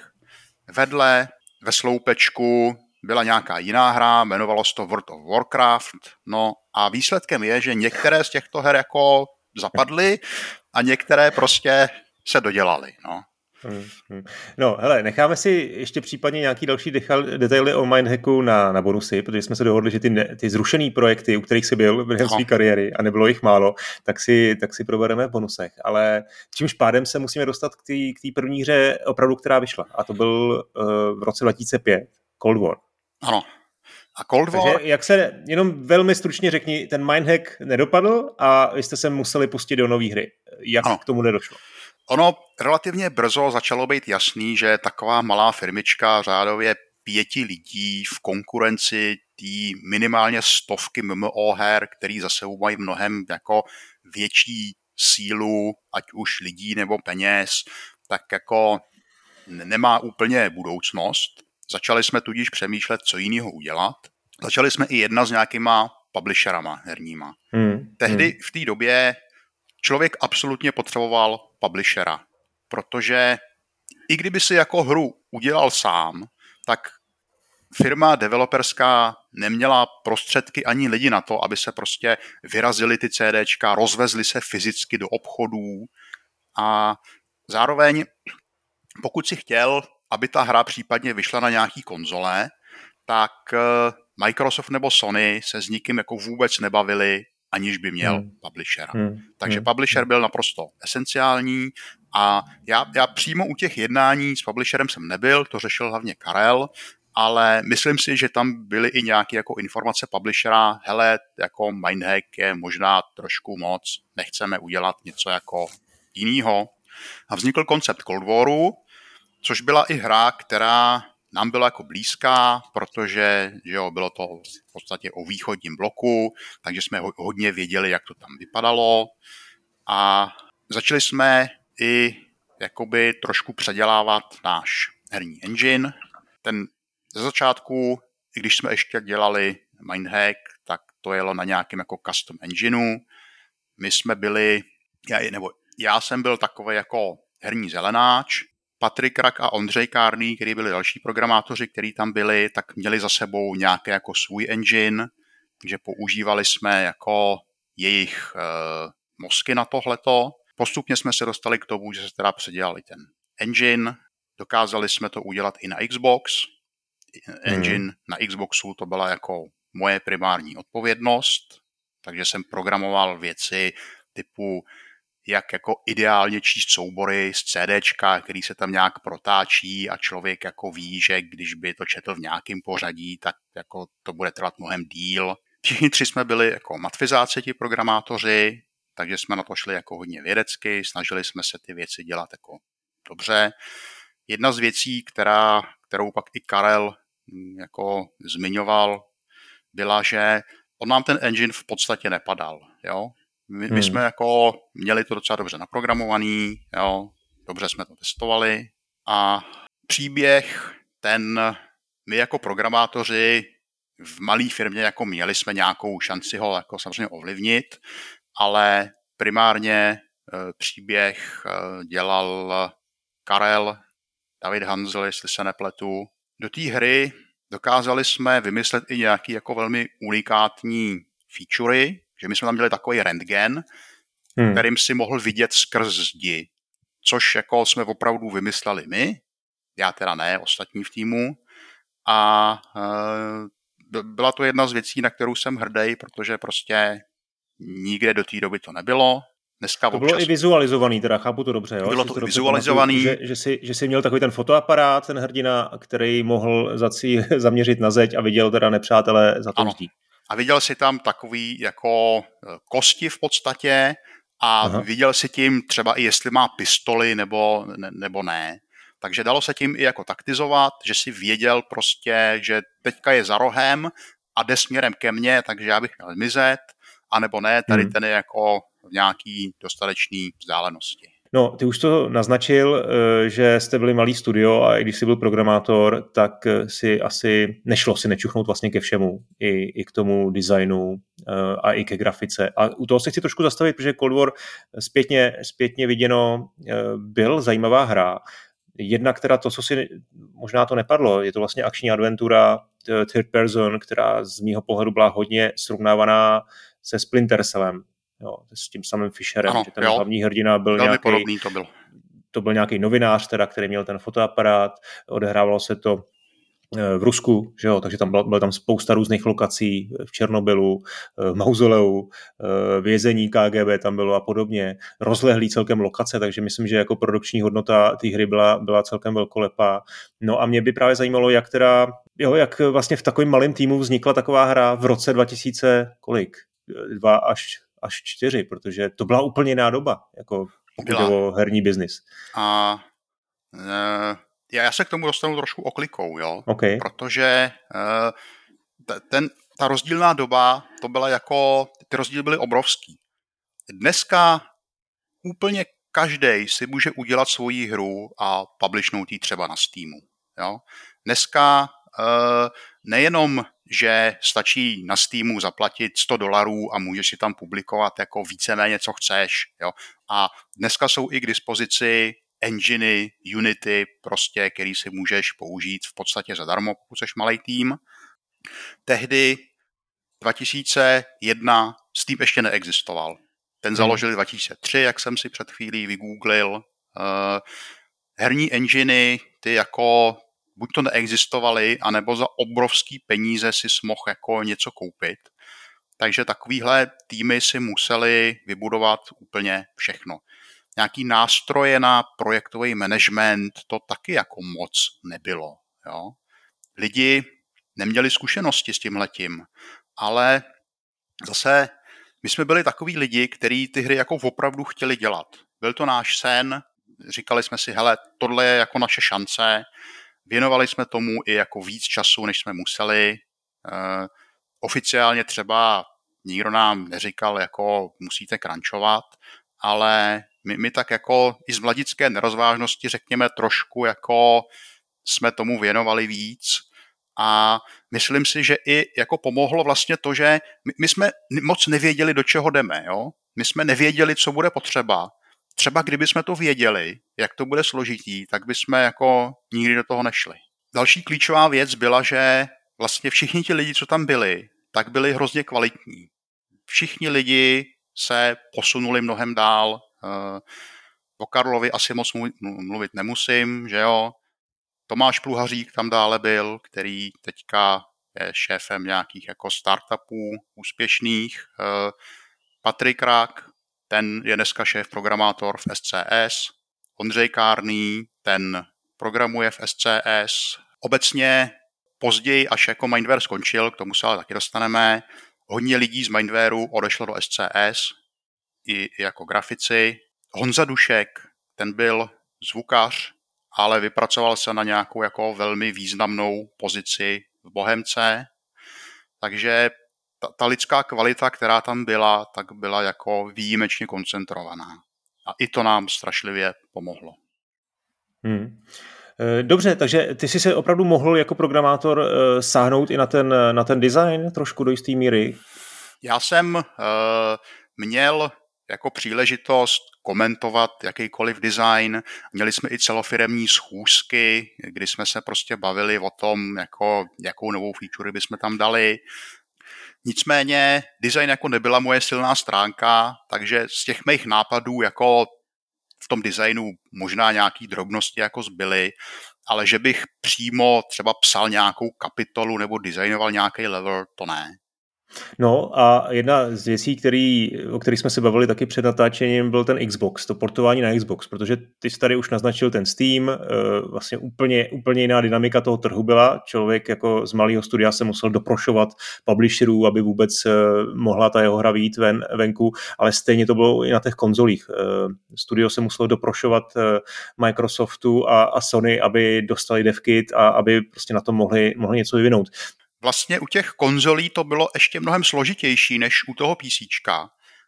vedle ve sloupečku byla nějaká jiná hra, jmenovalo se to World of Warcraft, no a výsledkem je, že některé z těchto her jako zapadly a některé prostě se dodělaly, no. Hmm, hmm. No, hele, necháme si ještě případně nějaký další detaily o Mindhacku na, na bonusy, protože jsme se dohodli, že ty, ne, ty zrušený projekty, u kterých jsi byl během své kariéry a nebylo jich málo, tak si, tak si probereme v bonusech. Ale čímž pádem se musíme dostat k té k první hře opravdu, která vyšla. A to byl uh, v roce 2005, Cold War. Ano. A Cold War... Takže jak se, jenom velmi stručně řekni, ten Mindhack nedopadl a vy jste se museli pustit do nové hry. Jak ano. k tomu nedošlo? Ono relativně brzo začalo být jasný, že taková malá firmička řádově pěti lidí v konkurenci tý minimálně stovky MMO her, který za sebou mají mnohem jako větší sílu, ať už lidí nebo peněz, tak jako nemá úplně budoucnost. Začali jsme tudíž přemýšlet, co jiného udělat. Začali jsme i jedna s nějakýma publisherama herníma. Hmm. Tehdy hmm. v té době člověk absolutně potřeboval publishera, protože i kdyby si jako hru udělal sám, tak firma developerská neměla prostředky ani lidi na to, aby se prostě vyrazili ty CDčka, rozvezli se fyzicky do obchodů a zároveň pokud si chtěl, aby ta hra případně vyšla na nějaký konzole, tak eh, Microsoft nebo Sony se s nikým jako vůbec nebavili aniž by měl hmm. publishera. Hmm. Takže hmm. publisher byl naprosto esenciální a já, já přímo u těch jednání s publisherem jsem nebyl, to řešil hlavně Karel, ale myslím si, že tam byly i nějaké jako informace publishera, hele, jako Mindhack je možná trošku moc, nechceme udělat něco jako jinýho. A vznikl koncept Cold Waru, což byla i hra, která nám byla jako blízká, protože že jo, bylo to v podstatě o východním bloku, takže jsme hodně věděli, jak to tam vypadalo a začali jsme i jakoby trošku předělávat náš herní engine. Ten ze začátku, i když jsme ještě dělali Mindhack, tak to jelo na nějakém jako custom engineu. My jsme byli, já, nebo já jsem byl takový jako herní zelenáč, Patrik Rak a Ondřej Kárný, který byli další programátoři, kteří tam byli, tak měli za sebou nějaký jako svůj engine, takže používali jsme jako jejich uh, mozky na tohleto. Postupně jsme se dostali k tomu, že se teda předělali ten engine, dokázali jsme to udělat i na Xbox. Engine mm. na Xboxu to byla jako moje primární odpovědnost, takže jsem programoval věci typu jak jako ideálně číst soubory z CDčka, který se tam nějak protáčí a člověk jako ví, že když by to četl v nějakém pořadí, tak jako to bude trvat mnohem díl. Všichni tři jsme byli jako matfizáci, ti programátoři, takže jsme na to šli jako hodně vědecky, snažili jsme se ty věci dělat jako dobře. Jedna z věcí, která, kterou pak i Karel mm, jako zmiňoval, byla, že on nám ten engine v podstatě nepadal. Jo? My, hmm. my jsme jako měli to docela dobře naprogramovaný, jo, dobře jsme to testovali a příběh ten, my jako programátoři v malé firmě jako měli jsme nějakou šanci ho jako samozřejmě ovlivnit, ale primárně e, příběh e, dělal Karel, David Hanzel, jestli se nepletu. Do té hry dokázali jsme vymyslet i nějaký jako velmi unikátní featurey, že my jsme tam měli takový rentgen, hmm. kterým si mohl vidět skrz zdi, což jako jsme opravdu vymysleli my, já teda ne, ostatní v týmu, a e, byla to jedna z věcí, na kterou jsem hrdý, protože prostě nikde do té doby to nebylo. Dneska to občas... bylo i vizualizovaný, teda chápu to dobře. Jo? Bylo to, to vizualizovaný. Že, že, jsi, že jsi měl takový ten fotoaparát, ten hrdina, který mohl zací, <laughs> zaměřit na zeď a viděl teda nepřátele za to zdí a viděl si tam takový jako eh, kosti v podstatě a Aha. viděl si tím třeba i jestli má pistoli nebo, ne, nebo ne. Takže dalo se tím i jako taktizovat, že si věděl prostě, že teďka je za rohem a jde směrem ke mně, takže já bych měl zmizet, anebo ne, tady hmm. ten je jako v nějaký dostatečný vzdálenosti. No, ty už to naznačil, eh, že jste byli malý studio a i když jsi byl programátor, tak eh, si asi nešlo si nečuchnout vlastně ke všemu, i, i k tomu designu eh, a i ke grafice. A u toho se chci trošku zastavit, protože Cold War zpětně, zpětně viděno byl zajímavá hra. Jedna, která to, co si možná to nepadlo, je to vlastně akční adventura third person, která z mýho pohledu byla hodně srovnávaná se Splinter Cellem, jo, s tím samým Fisherem, ano, že ten jo. hlavní hrdina byl Velmi nějaký, podobný to byl. To byl nějaký novinář, teda, který měl ten fotoaparát, odehrávalo se to Eh, v Rusku, že jo, takže tam byla, byla tam spousta různých lokací v Černobylu, eh, v Mauzoleu, eh, vězení KGB tam bylo a podobně. Rozlehlý celkem lokace, takže myslím, že jako produkční hodnota té hry byla, byla celkem velkolepá. No a mě by právě zajímalo, jak teda, jo, jak vlastně v takovém malém týmu vznikla taková hra v roce 2000, kolik? Dva až, až čtyři, protože to byla úplně jiná doba, jako pokud o herní biznis. A já, já se k tomu dostanu trošku oklikou, jo? Okay. Protože uh, ten, ta rozdílná doba, to byla jako, ty rozdíly byly obrovský. Dneska úplně každý si může udělat svoji hru a publishnout ji třeba na Steamu. Jo? Dneska uh, nejenom, že stačí na Steamu zaplatit 100 dolarů a můžeš si tam publikovat jako víceméně, co chceš. Jo? A dneska jsou i k dispozici enginy, Unity, prostě, který si můžeš použít v podstatě zadarmo, pokud jsi malý tým. Tehdy 2001 Steam ještě neexistoval. Ten hmm. založili 2003, jak jsem si před chvílí vygooglil. Uh, herní enginy, ty jako buď to neexistovaly, anebo za obrovský peníze si mohl jako něco koupit. Takže takovýhle týmy si museli vybudovat úplně všechno nějaký nástroje na projektový management, to taky jako moc nebylo. Jo. Lidi neměli zkušenosti s tím letím, ale zase my jsme byli takový lidi, kteří ty hry jako opravdu chtěli dělat. Byl to náš sen, říkali jsme si, hele, tohle je jako naše šance, věnovali jsme tomu i jako víc času, než jsme museli. Uh, oficiálně třeba nikdo nám neříkal, jako musíte krančovat, ale my, my tak jako i z mladické nerozvážnosti řekněme trošku jako jsme tomu věnovali víc a myslím si, že i jako pomohlo vlastně to, že my, my jsme moc nevěděli, do čeho jdeme, jo? My jsme nevěděli, co bude potřeba. Třeba kdyby jsme to věděli, jak to bude složitý, tak bychom jako nikdy do toho nešli. Další klíčová věc byla, že vlastně všichni ti lidi, co tam byli, tak byli hrozně kvalitní. Všichni lidi se posunuli mnohem dál, Eh, o Karlovi asi moc mluvit nemusím, že jo. Tomáš Pluhařík tam dále byl, který teďka je šéfem nějakých jako startupů úspěšných. Eh, Patrik Rak, ten je dneska šéf programátor v SCS. Ondřej Kárný, ten programuje v SCS. Obecně později, až jako Mindware skončil, k tomu se ale taky dostaneme, hodně lidí z Mindwareu odešlo do SCS, i, jako grafici. Honza Dušek, ten byl zvukař, ale vypracoval se na nějakou jako velmi významnou pozici v Bohemce, takže ta, ta lidská kvalita, která tam byla, tak byla jako výjimečně koncentrovaná. A i to nám strašlivě pomohlo. Hmm. E, dobře, takže ty jsi se opravdu mohl jako programátor e, sáhnout i na ten, na ten design trošku do jisté míry? Já jsem uh, měl jako příležitost komentovat jakýkoliv design. Měli jsme i celofiremní schůzky, kdy jsme se prostě bavili o tom, jako, jakou novou feature bychom tam dali. Nicméně design jako nebyla moje silná stránka, takže z těch mých nápadů jako v tom designu možná nějaký drobnosti jako zbyly, ale že bych přímo třeba psal nějakou kapitolu nebo designoval nějaký level, to ne. No a jedna z věcí, který, o kterých jsme se bavili taky před natáčením, byl ten Xbox, to portování na Xbox, protože ty jsi tady už naznačil ten Steam, eh, vlastně úplně, úplně jiná dynamika toho trhu byla. Člověk jako z malého studia se musel doprošovat publisherů, aby vůbec eh, mohla ta jeho hra výjít ven, venku, ale stejně to bylo i na těch konzolích. Eh, studio se muselo doprošovat Microsoftu a, a Sony, aby dostali devkit a aby prostě na to mohli, mohli něco vyvinout vlastně u těch konzolí to bylo ještě mnohem složitější než u toho PC,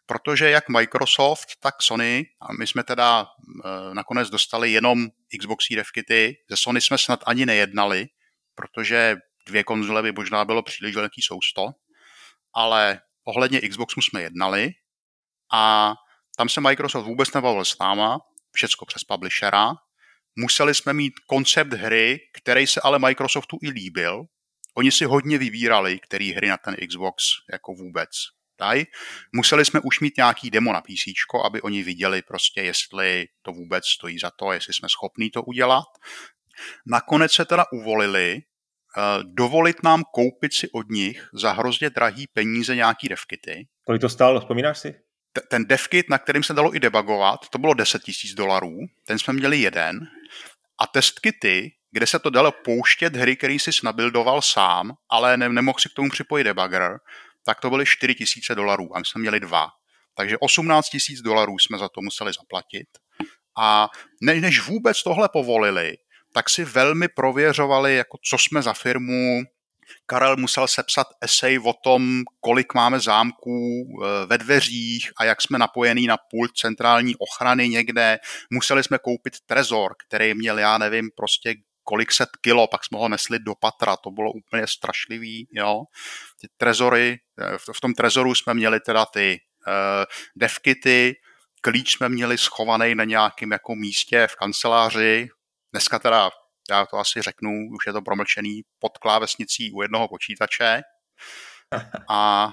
protože jak Microsoft, tak Sony, a my jsme teda e, nakonec dostali jenom Xbox devkity, ze Sony jsme snad ani nejednali, protože dvě konzole by možná bylo příliš velký sousto, ale ohledně Xboxu jsme jednali a tam se Microsoft vůbec nebavil s náma, všecko přes publishera. Museli jsme mít koncept hry, který se ale Microsoftu i líbil, oni si hodně vybírali, který hry na ten Xbox jako vůbec dají. Museli jsme už mít nějaký demo na PC, aby oni viděli prostě, jestli to vůbec stojí za to, jestli jsme schopní to udělat. Nakonec se teda uvolili uh, dovolit nám koupit si od nich za hrozně drahý peníze nějaký devkity. Kolik to stálo, vzpomínáš si? T- ten devkit, na kterým se dalo i debugovat, to bylo 10 000 dolarů, ten jsme měli jeden. A testkity, kde se to dalo pouštět hry, který si nabildoval sám, ale ne- nemohl si k tomu připojit debugger, tak to byly 4 000 dolarů a my jsme měli dva. Takže 18 000 dolarů jsme za to museli zaplatit. A ne- než vůbec tohle povolili, tak si velmi prověřovali, jako co jsme za firmu. Karel musel sepsat esej o tom, kolik máme zámků eh, ve dveřích a jak jsme napojení na pult centrální ochrany někde. Museli jsme koupit trezor, který měl, já nevím, prostě kolik set kilo, pak jsme ho nesli do patra, to bylo úplně strašlivý, jo. Ty trezory, eh, v tom trezoru jsme měli teda ty uh, devkity, klíč jsme měli schovaný na nějakém jako místě v kanceláři, Dneska teda, já to asi řeknu, už je to promlčený pod klávesnicí u jednoho počítače. A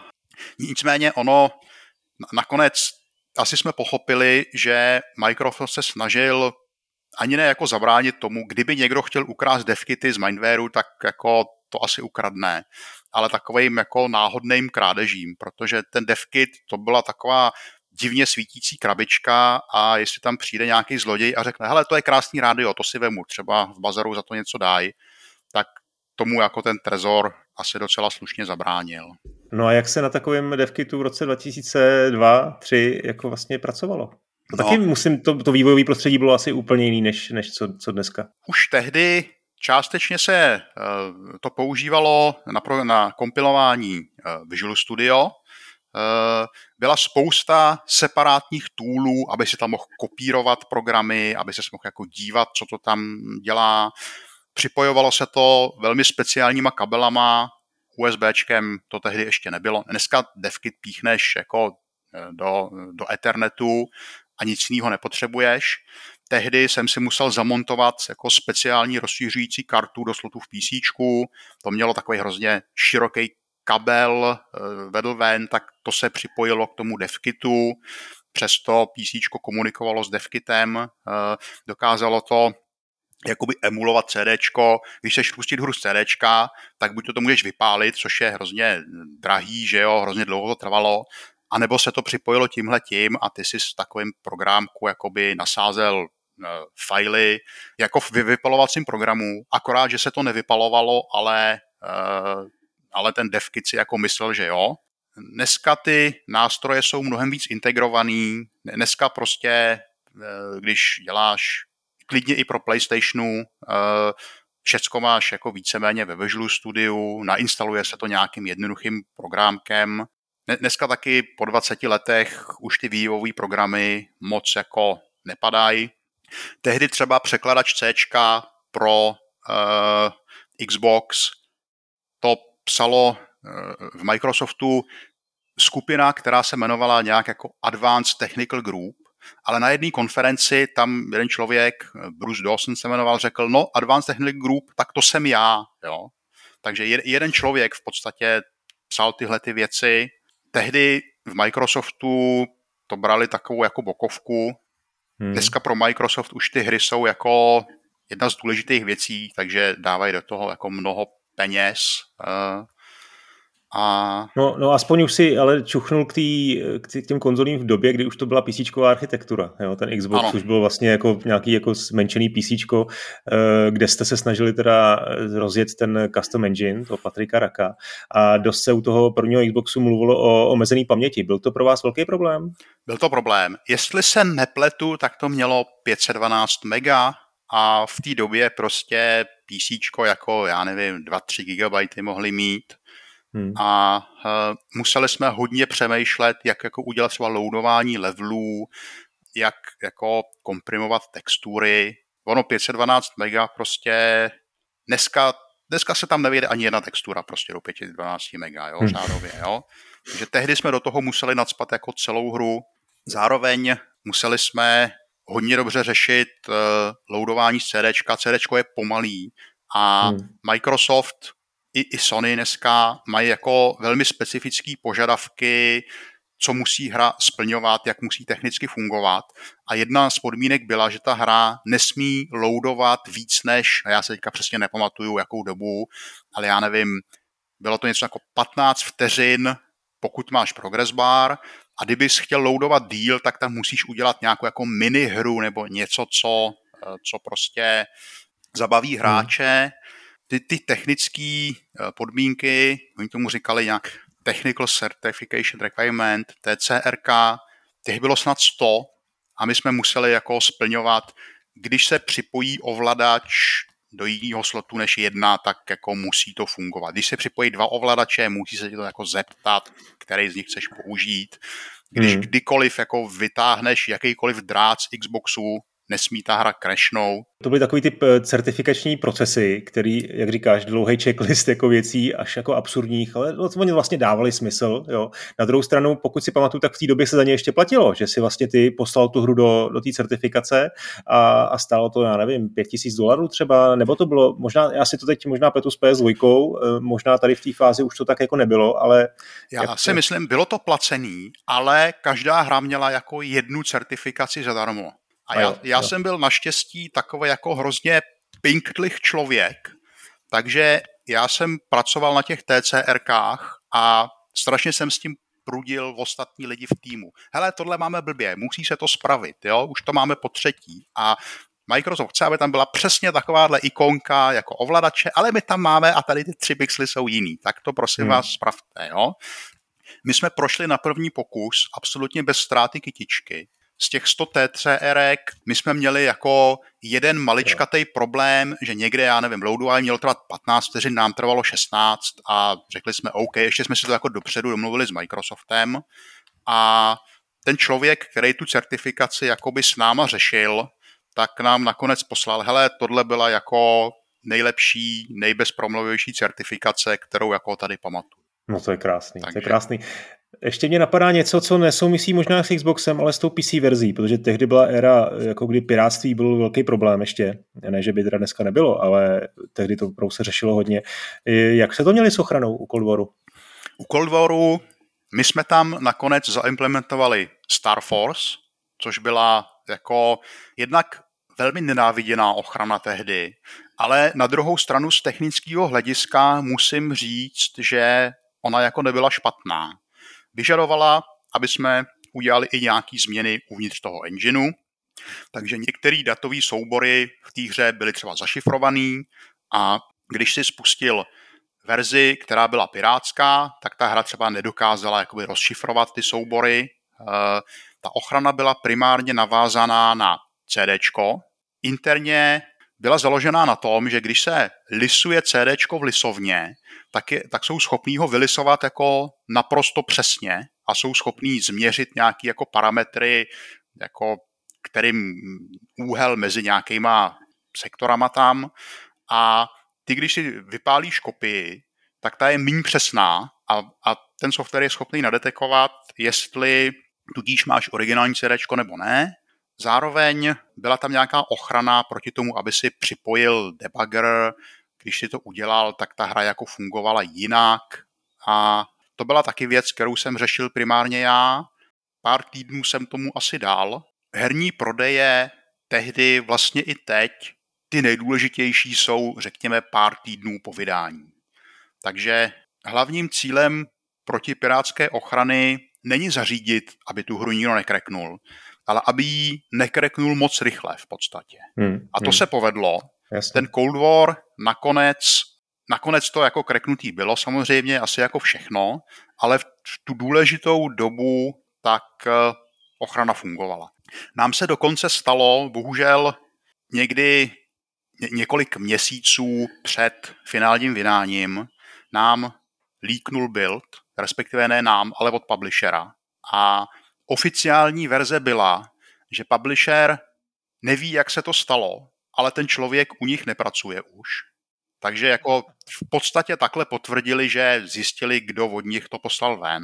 nicméně ono nakonec asi jsme pochopili, že Microsoft se snažil ani ne jako zabránit tomu, kdyby někdo chtěl ukrást devkity z Mindwareu, tak jako to asi ukradne, ale takovým jako náhodným krádežím, protože ten devkit to byla taková divně svítící krabička a jestli tam přijde nějaký zloděj a řekne, hele, to je krásný rádio, to si vemu, třeba v bazaru za to něco dají, tak tomu jako ten trezor asi docela slušně zabránil. No a jak se na takovém devkitu v roce 2002-2003 jako vlastně pracovalo? No. Taky musím, to, to vývojové prostředí bylo asi úplně jiný, než, než co, co dneska. Už tehdy částečně se uh, to používalo na, pro, na kompilování uh, Visual Studio, Eh, byla spousta separátních toolů, aby si tam mohl kopírovat programy, aby se mohl jako dívat, co to tam dělá. Připojovalo se to velmi speciálníma kabelama, USBčkem to tehdy ještě nebylo. Dneska devkit píchneš jako do, do Ethernetu a nic jiného nepotřebuješ. Tehdy jsem si musel zamontovat jako speciální rozšířující kartu do slotu v PC. To mělo takový hrozně široký kabel eh, vedl ven, tak to se připojilo k tomu devkitu, přesto PC komunikovalo s devkitem, eh, dokázalo to jakoby emulovat CD, když chceš pustit hru z CD, tak buď to, to můžeš vypálit, což je hrozně drahý, že jo, hrozně dlouho to trvalo, anebo se to připojilo tímhle tím a ty si s takovým programku jakoby nasázel uh, fajly jako v vypalovacím programu, akorát, že se to nevypalovalo, ale uh, ale ten DevKit si jako myslel, že jo. Dneska ty nástroje jsou mnohem víc integrovaný. Dneska prostě, eh, když děláš klidně i pro PlayStationu, eh, všecko máš jako víceméně ve Visual Studio, nainstaluje se to nějakým jednoduchým programkem. Dneska taky po 20 letech už ty vývojové programy moc jako nepadají. Tehdy třeba překladač C pro uh, Xbox to psalo eh, v Microsoftu skupina, která se jmenovala nějak jako Advanced Technical Group, ale na jedné konferenci tam jeden člověk, Bruce Dawson se jmenoval, řekl, no Advanced Technical Group, tak to jsem já, jo. Takže jeden člověk v podstatě psal tyhle ty věci. Tehdy v Microsoftu to brali takovou jako bokovku. Hmm. Dneska pro Microsoft už ty hry jsou jako jedna z důležitých věcí, takže dávají do toho jako mnoho peněz. Uh, a... No, no aspoň už si ale čuchnul k, tý, k těm konzolím v době, kdy už to byla PC architektura. Jo? Ten Xbox ano. už byl vlastně jako nějaký jako zmenšený PC, eh, kde jste se snažili teda rozjet ten custom engine, to Patrika Raka. A dost se u toho prvního Xboxu mluvilo o omezený paměti. Byl to pro vás velký problém? Byl to problém. Jestli se nepletu, tak to mělo 512 mega a v té době prostě PC jako, já nevím, 2-3 GB mohli mít Hmm. A uh, museli jsme hodně přemýšlet, jak jako udělat třeba loadování levelů, jak jako komprimovat textury. Ono 512 mega prostě dneska, dneska se tam nevyjde ani jedna textura prostě do 512 mega, jo, hmm. řádově, jo. Takže tehdy jsme do toho museli nadspat jako celou hru. Zároveň museli jsme hodně dobře řešit uh, loadování z CD. CD je pomalý a hmm. Microsoft i, i Sony dneska mají jako velmi specifické požadavky, co musí hra splňovat, jak musí technicky fungovat. A jedna z podmínek byla, že ta hra nesmí loadovat víc než, a já se teďka přesně nepamatuju, jakou dobu, ale já nevím, bylo to něco jako 15 vteřin, pokud máš progress bar, a kdybys chtěl loadovat díl, tak tam musíš udělat nějakou jako mini hru nebo něco, co, eh, co prostě zabaví hmm. hráče. Ty, ty technické eh, podmínky, oni tomu říkali nějak Technical Certification Requirement, TCRK, těch bylo snad 100 a my jsme museli jako splňovat, když se připojí ovladač do jiného slotu než jedna, tak jako musí to fungovat. Když se připojí dva ovladače, musí se to jako zeptat, který z nich chceš použít. Když hmm. kdykoliv jako vytáhneš jakýkoliv drát z Xboxu, nesmí ta hra crashnout. To byly takový typ eh, certifikační procesy, který, jak říkáš, dlouhý checklist jako věcí až jako absurdních, ale no, oni vlastně dávali smysl. Jo. Na druhou stranu, pokud si pamatuju, tak v té době se za ně ještě platilo, že si vlastně ty poslal tu hru do, do té certifikace a, a stálo to, já nevím, pět tisíc dolarů třeba, nebo to bylo, možná, já si to teď možná pletu s PS2, eh, možná tady v té fázi už to tak jako nebylo, ale... Já si to... myslím, bylo to placený, ale každá hra měla jako jednu certifikaci zadarmo. A já, já jsem byl naštěstí takový jako hrozně pinktlich člověk, takže já jsem pracoval na těch TCRkách a strašně jsem s tím prudil v ostatní lidi v týmu. Hele, tohle máme blbě, musí se to spravit, jo, už to máme po třetí. A Microsoft chce, aby tam byla přesně takováhle ikonka jako ovladače, ale my tam máme a tady ty tři pixely jsou jiný. Tak to prosím hmm. vás spravte, jo. My jsme prošli na první pokus absolutně bez ztráty kytičky z těch 100 TCR my jsme měli jako jeden maličkatý problém, že někde, já nevím, loadování mělo trvat 15 vteřin, nám trvalo 16 a řekli jsme OK, ještě jsme si to jako dopředu domluvili s Microsoftem a ten člověk, který tu certifikaci jakoby s náma řešil, tak nám nakonec poslal, hele, tohle byla jako nejlepší, nejbezpromluvější certifikace, kterou jako tady pamatuju. No to je krásný, Takže... to je krásný. Ještě mě napadá něco, co nesouvisí možná s Xboxem, ale s tou PC verzí, protože tehdy byla éra, jako kdy piráctví byl velký problém ještě. Ne, že by teda dneska nebylo, ale tehdy to opravdu se řešilo hodně. Jak se to měli s ochranou u Cold Waru? U Cold Waru my jsme tam nakonec zaimplementovali Star Force, což byla jako jednak velmi nenáviděná ochrana tehdy, ale na druhou stranu z technického hlediska musím říct, že ona jako nebyla špatná vyžadovala, aby jsme udělali i nějaké změny uvnitř toho engineu. Takže některé datové soubory v té hře byly třeba zašifrované a když si spustil verzi, která byla pirátská, tak ta hra třeba nedokázala jakoby rozšifrovat ty soubory. Eh, ta ochrana byla primárně navázaná na CD. Interně byla založená na tom, že když se lisuje CD v lisovně, tak, je, tak jsou schopní ho vylisovat jako naprosto přesně a jsou schopní změřit nějaké jako parametry, jako kterým úhel mezi nějakýma sektorama tam. A ty, když si vypálíš kopii, tak ta je méně přesná a, a ten software je schopný nadetekovat, jestli tudíž máš originální CD nebo ne Zároveň byla tam nějaká ochrana proti tomu, aby si připojil debugger, když si to udělal, tak ta hra jako fungovala jinak a to byla taky věc, kterou jsem řešil primárně já. Pár týdnů jsem tomu asi dal. Herní prodeje tehdy, vlastně i teď, ty nejdůležitější jsou, řekněme, pár týdnů po vydání. Takže hlavním cílem protipirátské ochrany není zařídit, aby tu hru nikdo nekreknul, ale aby ji nekreknul moc rychle v podstatě. Hmm, a to hmm. se povedlo. Jasně. Ten Cold War nakonec, nakonec to jako kreknutý bylo samozřejmě, asi jako všechno, ale v tu důležitou dobu tak eh, ochrana fungovala. Nám se dokonce stalo, bohužel někdy několik měsíců před finálním vydáním, nám líknul build, respektive ne nám, ale od publishera. A oficiální verze byla, že publisher neví, jak se to stalo, ale ten člověk u nich nepracuje už. Takže jako v podstatě takhle potvrdili, že zjistili, kdo od nich to poslal ven.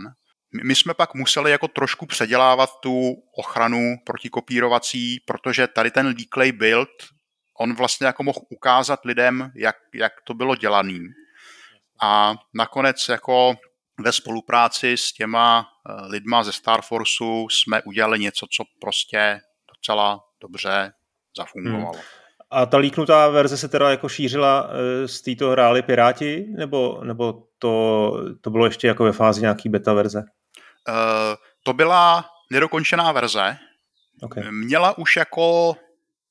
My jsme pak museli jako trošku předělávat tu ochranu protikopírovací, protože tady ten leakley build, on vlastně jako mohl ukázat lidem, jak, jak to bylo dělaný. A nakonec jako ve spolupráci s těma eh, lidma ze Star Forceu jsme udělali něco, co prostě docela dobře zafungovalo. Hmm. A ta líknutá verze se teda jako šířila, eh, z této hráli Piráti, nebo, nebo to, to bylo ještě jako ve fázi nějaký beta verze? Uh, to byla nedokončená verze. Okay. Měla už jako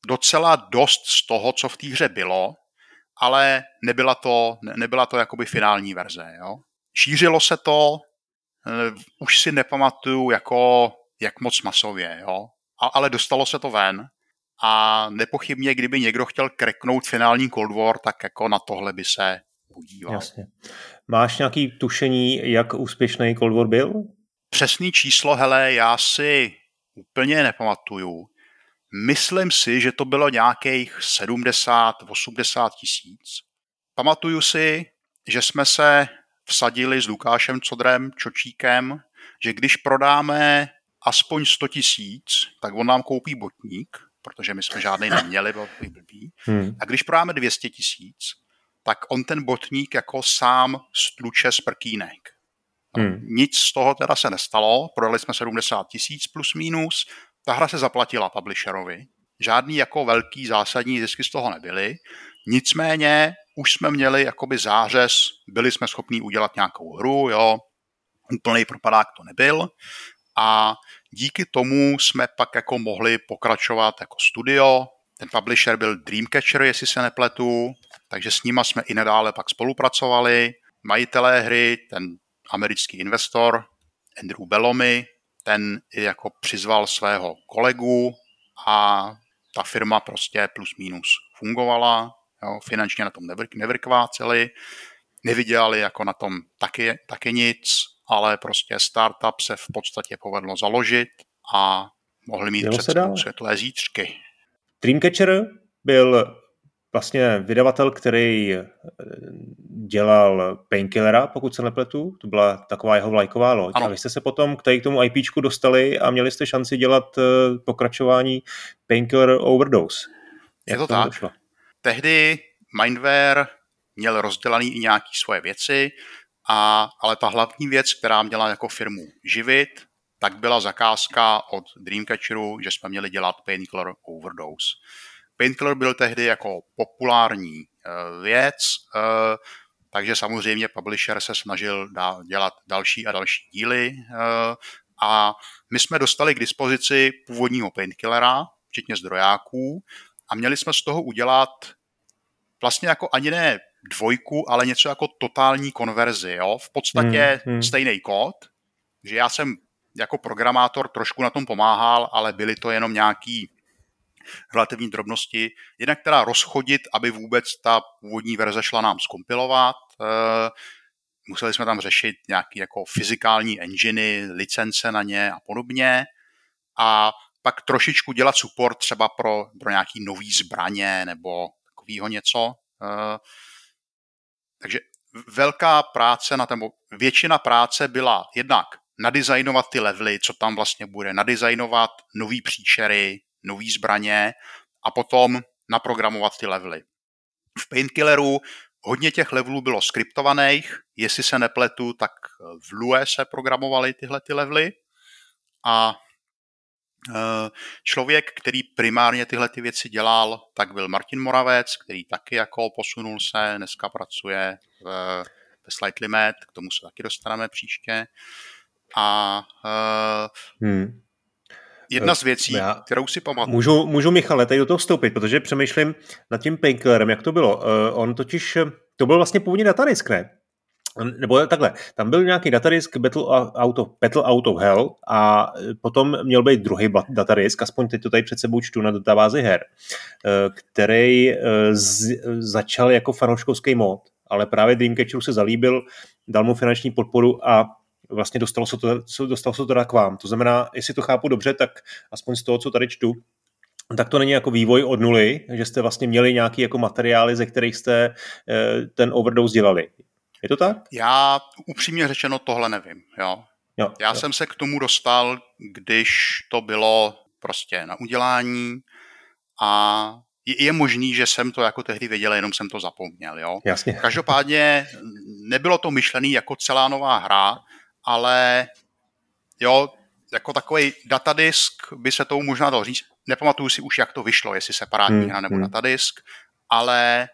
docela dost z toho, co v té hře bylo, ale nebyla to, nebyla to jakoby finální verze. Jo? Šířilo se to, uh, už si nepamatuju, jako, jak moc masově, jo? A, ale dostalo se to ven a nepochybně, kdyby někdo chtěl kreknout finální Cold War, tak jako na tohle by se podíval. Jasně. Máš nějaký tušení, jak úspěšný Cold War byl? Přesný číslo, hele, já si úplně nepamatuju. Myslím si, že to bylo nějakých 70-80 tisíc. Pamatuju si, že jsme se vsadili s Lukášem Codrem Čočíkem, že když prodáme aspoň 100 tisíc, tak on nám koupí botník protože my jsme žádný neměli, byl blbý. Hmm. A když prodáme 200 tisíc, tak on ten botník jako sám stluče z prkínek. Hmm. Nic z toho teda se nestalo, prodali jsme 70 tisíc plus minus, ta hra se zaplatila publisherovi, žádný jako velký zásadní zisky z toho nebyly, nicméně už jsme měli jakoby zářez, byli jsme schopni udělat nějakou hru, jo, úplný propadák to nebyl a díky tomu jsme pak jako mohli pokračovat jako studio. Ten publisher byl Dreamcatcher, jestli se nepletu, takže s nima jsme i nadále pak spolupracovali. Majitelé hry, ten americký investor Andrew Bellamy, ten jako přizval svého kolegu a ta firma prostě plus minus fungovala, jo, finančně na tom nevrkváceli, nevydělali jako na tom taky, taky nic, ale prostě startup se v podstatě povedlo založit a mohli mít před sebou světlé zítřky. Dreamcatcher byl vlastně vydavatel, který eh, dělal Painkillera, pokud se nepletu. To byla taková jeho vlajková loď. Ano. A vy jste se potom k, tady k tomu IPčku dostali a měli jste šanci dělat eh, pokračování Painkiller Overdose. Jak Je to tak. Došlo? Tehdy Mindware měl rozdělaný i nějaké svoje věci. A, ale ta hlavní věc, která měla jako firmu živit, tak byla zakázka od Dreamcatcheru, že jsme měli dělat Painkiller Overdose. Painkiller byl tehdy jako populární uh, věc, uh, takže samozřejmě publisher se snažil dělat další a další díly uh, a my jsme dostali k dispozici původního Painkillera, včetně zdrojáků, a měli jsme z toho udělat vlastně jako ani ne dvojku, ale něco jako totální konverzi. Jo? V podstatě hmm, hmm. stejný kód, že já jsem jako programátor trošku na tom pomáhal, ale byly to jenom nějaký relativní drobnosti. Jednak teda rozchodit, aby vůbec ta původní verze šla nám skompilovat. Eh, museli jsme tam řešit nějaké jako fyzikální enginy, licence na ně a podobně. A pak trošičku dělat support třeba pro, pro nějaký nový zbraně nebo takového něco. Eh, takže velká práce na tom, většina práce byla jednak nadizajnovat ty levely, co tam vlastně bude, nadizajnovat nový příšery, nový zbraně a potom naprogramovat ty levely. V Painkilleru hodně těch levelů bylo skriptovaných, jestli se nepletu, tak v Lue se programovaly tyhle ty levely a člověk, který primárně tyhle ty věci dělal, tak byl Martin Moravec, který taky jako posunul se, dneska pracuje v, ve Slightly Mad, k tomu se taky dostaneme příště. A uh, hmm. jedna z věcí, Já kterou si pamatuju. Můžu, můžu Michale tady do toho vstoupit, protože přemýšlím nad tím Painkillerem, jak to bylo. Uh, on totiž, to byl vlastně původně datadisk, ne? Nebo takhle, tam byl nějaký datadisk Battle Out of, Battle Out of Hell a potom měl být druhý datadisk, aspoň teď to tady před sebou čtu na databázi her, eh, který eh, z, začal jako fanouškovský mod, ale právě Dreamcatcheru se zalíbil, dal mu finanční podporu a vlastně dostalo se to, dostalo se to k vám. To znamená, jestli to chápu dobře, tak aspoň z toho, co tady čtu, tak to není jako vývoj od nuly, že jste vlastně měli nějaký jako materiály, ze kterých jste ten overdose dělali. Je to tak? Já upřímně řečeno tohle nevím. Jo. Jo, Já jo. jsem se k tomu dostal, když to bylo prostě na udělání a je, je možný, že jsem to jako tehdy věděl, jenom jsem to zapomněl. Jo? Jasně. <laughs> Každopádně nebylo to myšlený jako celá nová hra, ale jo, jako takový datadisk by se tomu možná dalo říct. Nepamatuju si už, jak to vyšlo, jestli separátní hmm, hra nebo hmm. datadisk, ale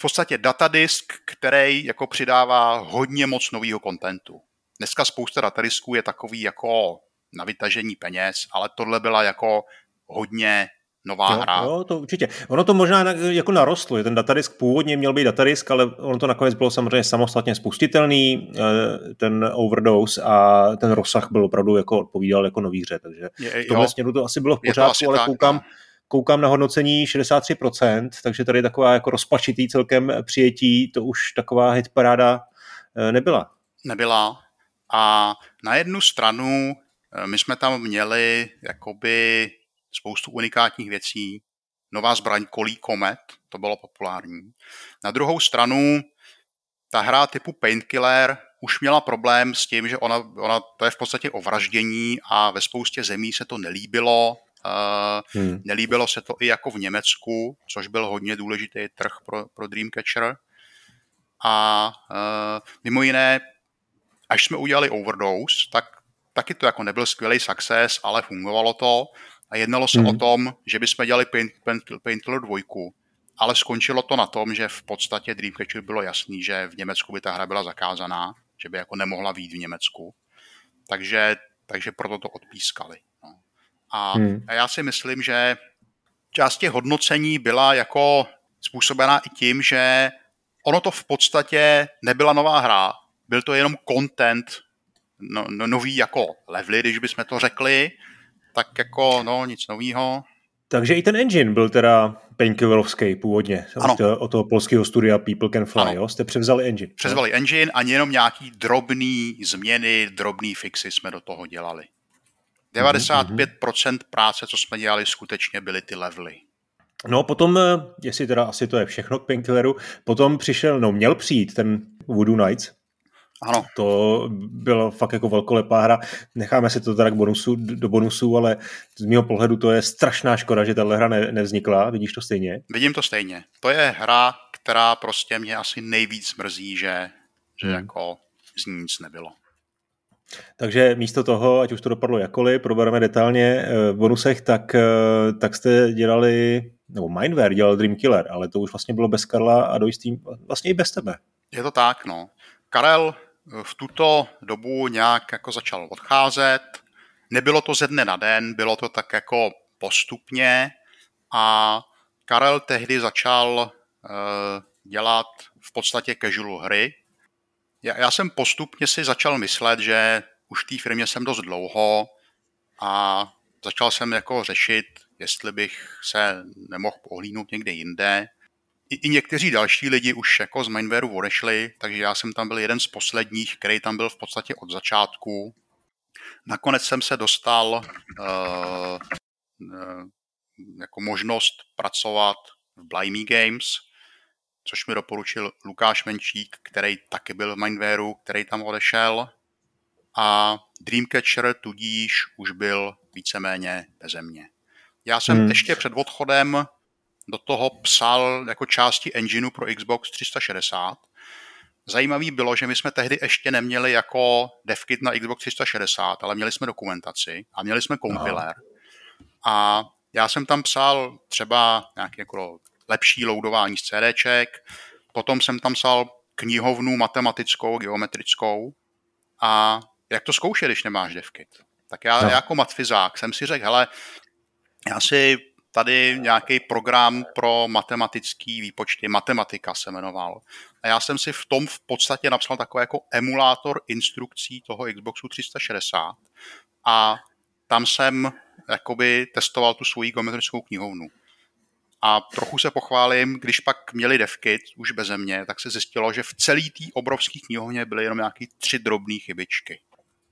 v podstatě datadisk, který jako přidává hodně moc nového kontentu. Dneska spousta datadisků je takový jako na vytažení peněz, ale tohle byla jako hodně nová jo, hra. Jo, to určitě. Ono to možná jako narostlo. Ten datadisk původně měl být datadisk, ale ono to nakonec bylo samozřejmě samostatně spustitelný, eh, ten overdose a ten rozsah byl opravdu jako odpovídal jako nový hře, takže je, v tomhle směru to asi bylo v pořádku, ale tak, koukám, no. Koukám na hodnocení 63%, takže tady taková jako rozpačitý celkem přijetí, to už taková hitparáda eh, nebyla. Nebyla. A na jednu stranu eh, my jsme tam měli jakoby spoustu unikátních věcí, nová zbraň kolí Comet, to bylo populární. Na druhou stranu, ta hra typu Painkiller už měla problém s tím, že ona, ona to je v podstatě o vraždění a ve spoustě zemí se to nelíbilo. Hmm. Nelíbilo se to i jako v Německu, což byl hodně důležitý trh pro, pro Dreamcatcher. A uh, mimo jiné, až jsme udělali Overdose, tak taky to jako nebyl skvělý success, ale fungovalo to. A jednalo se mm. o tom, že bychom dělali Paint, Paint, Painkiller 2, ale skončilo to na tom, že v podstatě Dreamcatcher bylo jasný, že v Německu by ta hra byla zakázaná, že by jako nemohla výjít v Německu. Takže, takže proto to odpískali. No. A, mm. a já si myslím, že část těch hodnocení byla jako způsobená i tím, že ono to v podstatě nebyla nová hra, byl to jenom content, no, no, nový jako levely, když bychom to řekli, tak jako no nic nového. Takže i ten engine byl teda painkillerovský původně. Ano. Od toho polského studia People Can Fly, ano. jo? Jste převzali engine. Převzali engine a jenom nějaký drobný změny, drobný fixy jsme do toho dělali. 95% mm-hmm. práce, co jsme dělali, skutečně byly ty levely. No potom, eh, jestli teda asi to je všechno k Painkilleru, potom přišel, no měl přijít ten Voodoo Nights, ano. To bylo fakt jako velkolepá hra. Necháme si to teda k bonusu, do bonusu, ale z mého pohledu to je strašná škoda, že tahle hra ne, nevznikla. Vidíš to stejně? Vidím to stejně. To je hra, která prostě mě asi nejvíc mrzí, že, že hmm. jako z ní nic nebylo. Takže místo toho, ať už to dopadlo jakoliv, probereme detailně eh, v bonusech, tak, eh, tak jste dělali, nebo Mindware dělal Dream Killer, ale to už vlastně bylo bez Karla a do jistý, vlastně i bez tebe. Je to tak, no. Karel v tuto dobu nějak jako začal odcházet. Nebylo to ze dne na den, bylo to tak jako postupně a Karel tehdy začal dělat v podstatě casual hry. Já, já jsem postupně si začal myslet, že už v té firmě jsem dost dlouho a začal jsem jako řešit, jestli bych se nemohl pohlídnout někde jinde i, i někteří další lidi už jako z Mindwareu odešli, takže já jsem tam byl jeden z posledních, který tam byl v podstatě od začátku. Nakonec jsem se dostal uh, uh, jako možnost pracovat v Blimey Games, což mi doporučil Lukáš Menčík, který taky byl v Mindwareu, který tam odešel. A Dreamcatcher tudíž už byl víceméně beze mě. Já jsem hmm. ještě před odchodem do toho psal jako části engineu pro Xbox 360. Zajímavý bylo, že my jsme tehdy ještě neměli jako devkit na Xbox 360, ale měli jsme dokumentaci a měli jsme kompiler. A já jsem tam psal třeba nějaký jako lepší loadování z CDček, potom jsem tam psal knihovnu matematickou, geometrickou a jak to zkoušet, když nemáš devkit? Tak já, no. já jako matfizák jsem si řekl, hele, já si tady nějaký program pro matematický výpočty, matematika se jmenoval. A já jsem si v tom v podstatě napsal takový jako emulátor instrukcí toho Xboxu 360 a tam jsem jakoby testoval tu svoji geometrickou knihovnu. A trochu se pochválím, když pak měli devkit už beze mě, tak se zjistilo, že v celý té obrovské knihovně byly jenom nějaké tři drobné chybičky.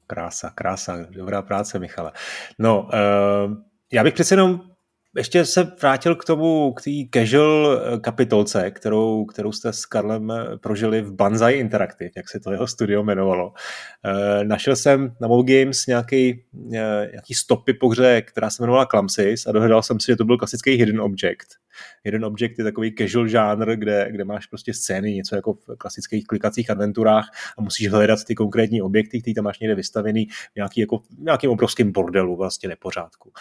Krása, krása, dobrá práce, Michale. No, uh, já bych přece jenom ještě se vrátil k tomu, k té casual eh, kapitolce, kterou, kterou jste s Karlem eh, prožili v Banzai Interactive, jak se to jeho studio jmenovalo. E, našel jsem na Mob Games nějaký, nějaký stopy po hře, která se jmenovala Clumsys a dohledal jsem si, že to byl klasický hidden object. Hidden object je takový casual žánr, kde, kde máš prostě scény, něco jako v klasických klikacích adventurách a musíš hledat ty konkrétní objekty, které tam máš někde vystavený v nějaký, jako, nějakým obrovským bordelu, vlastně nepořádku.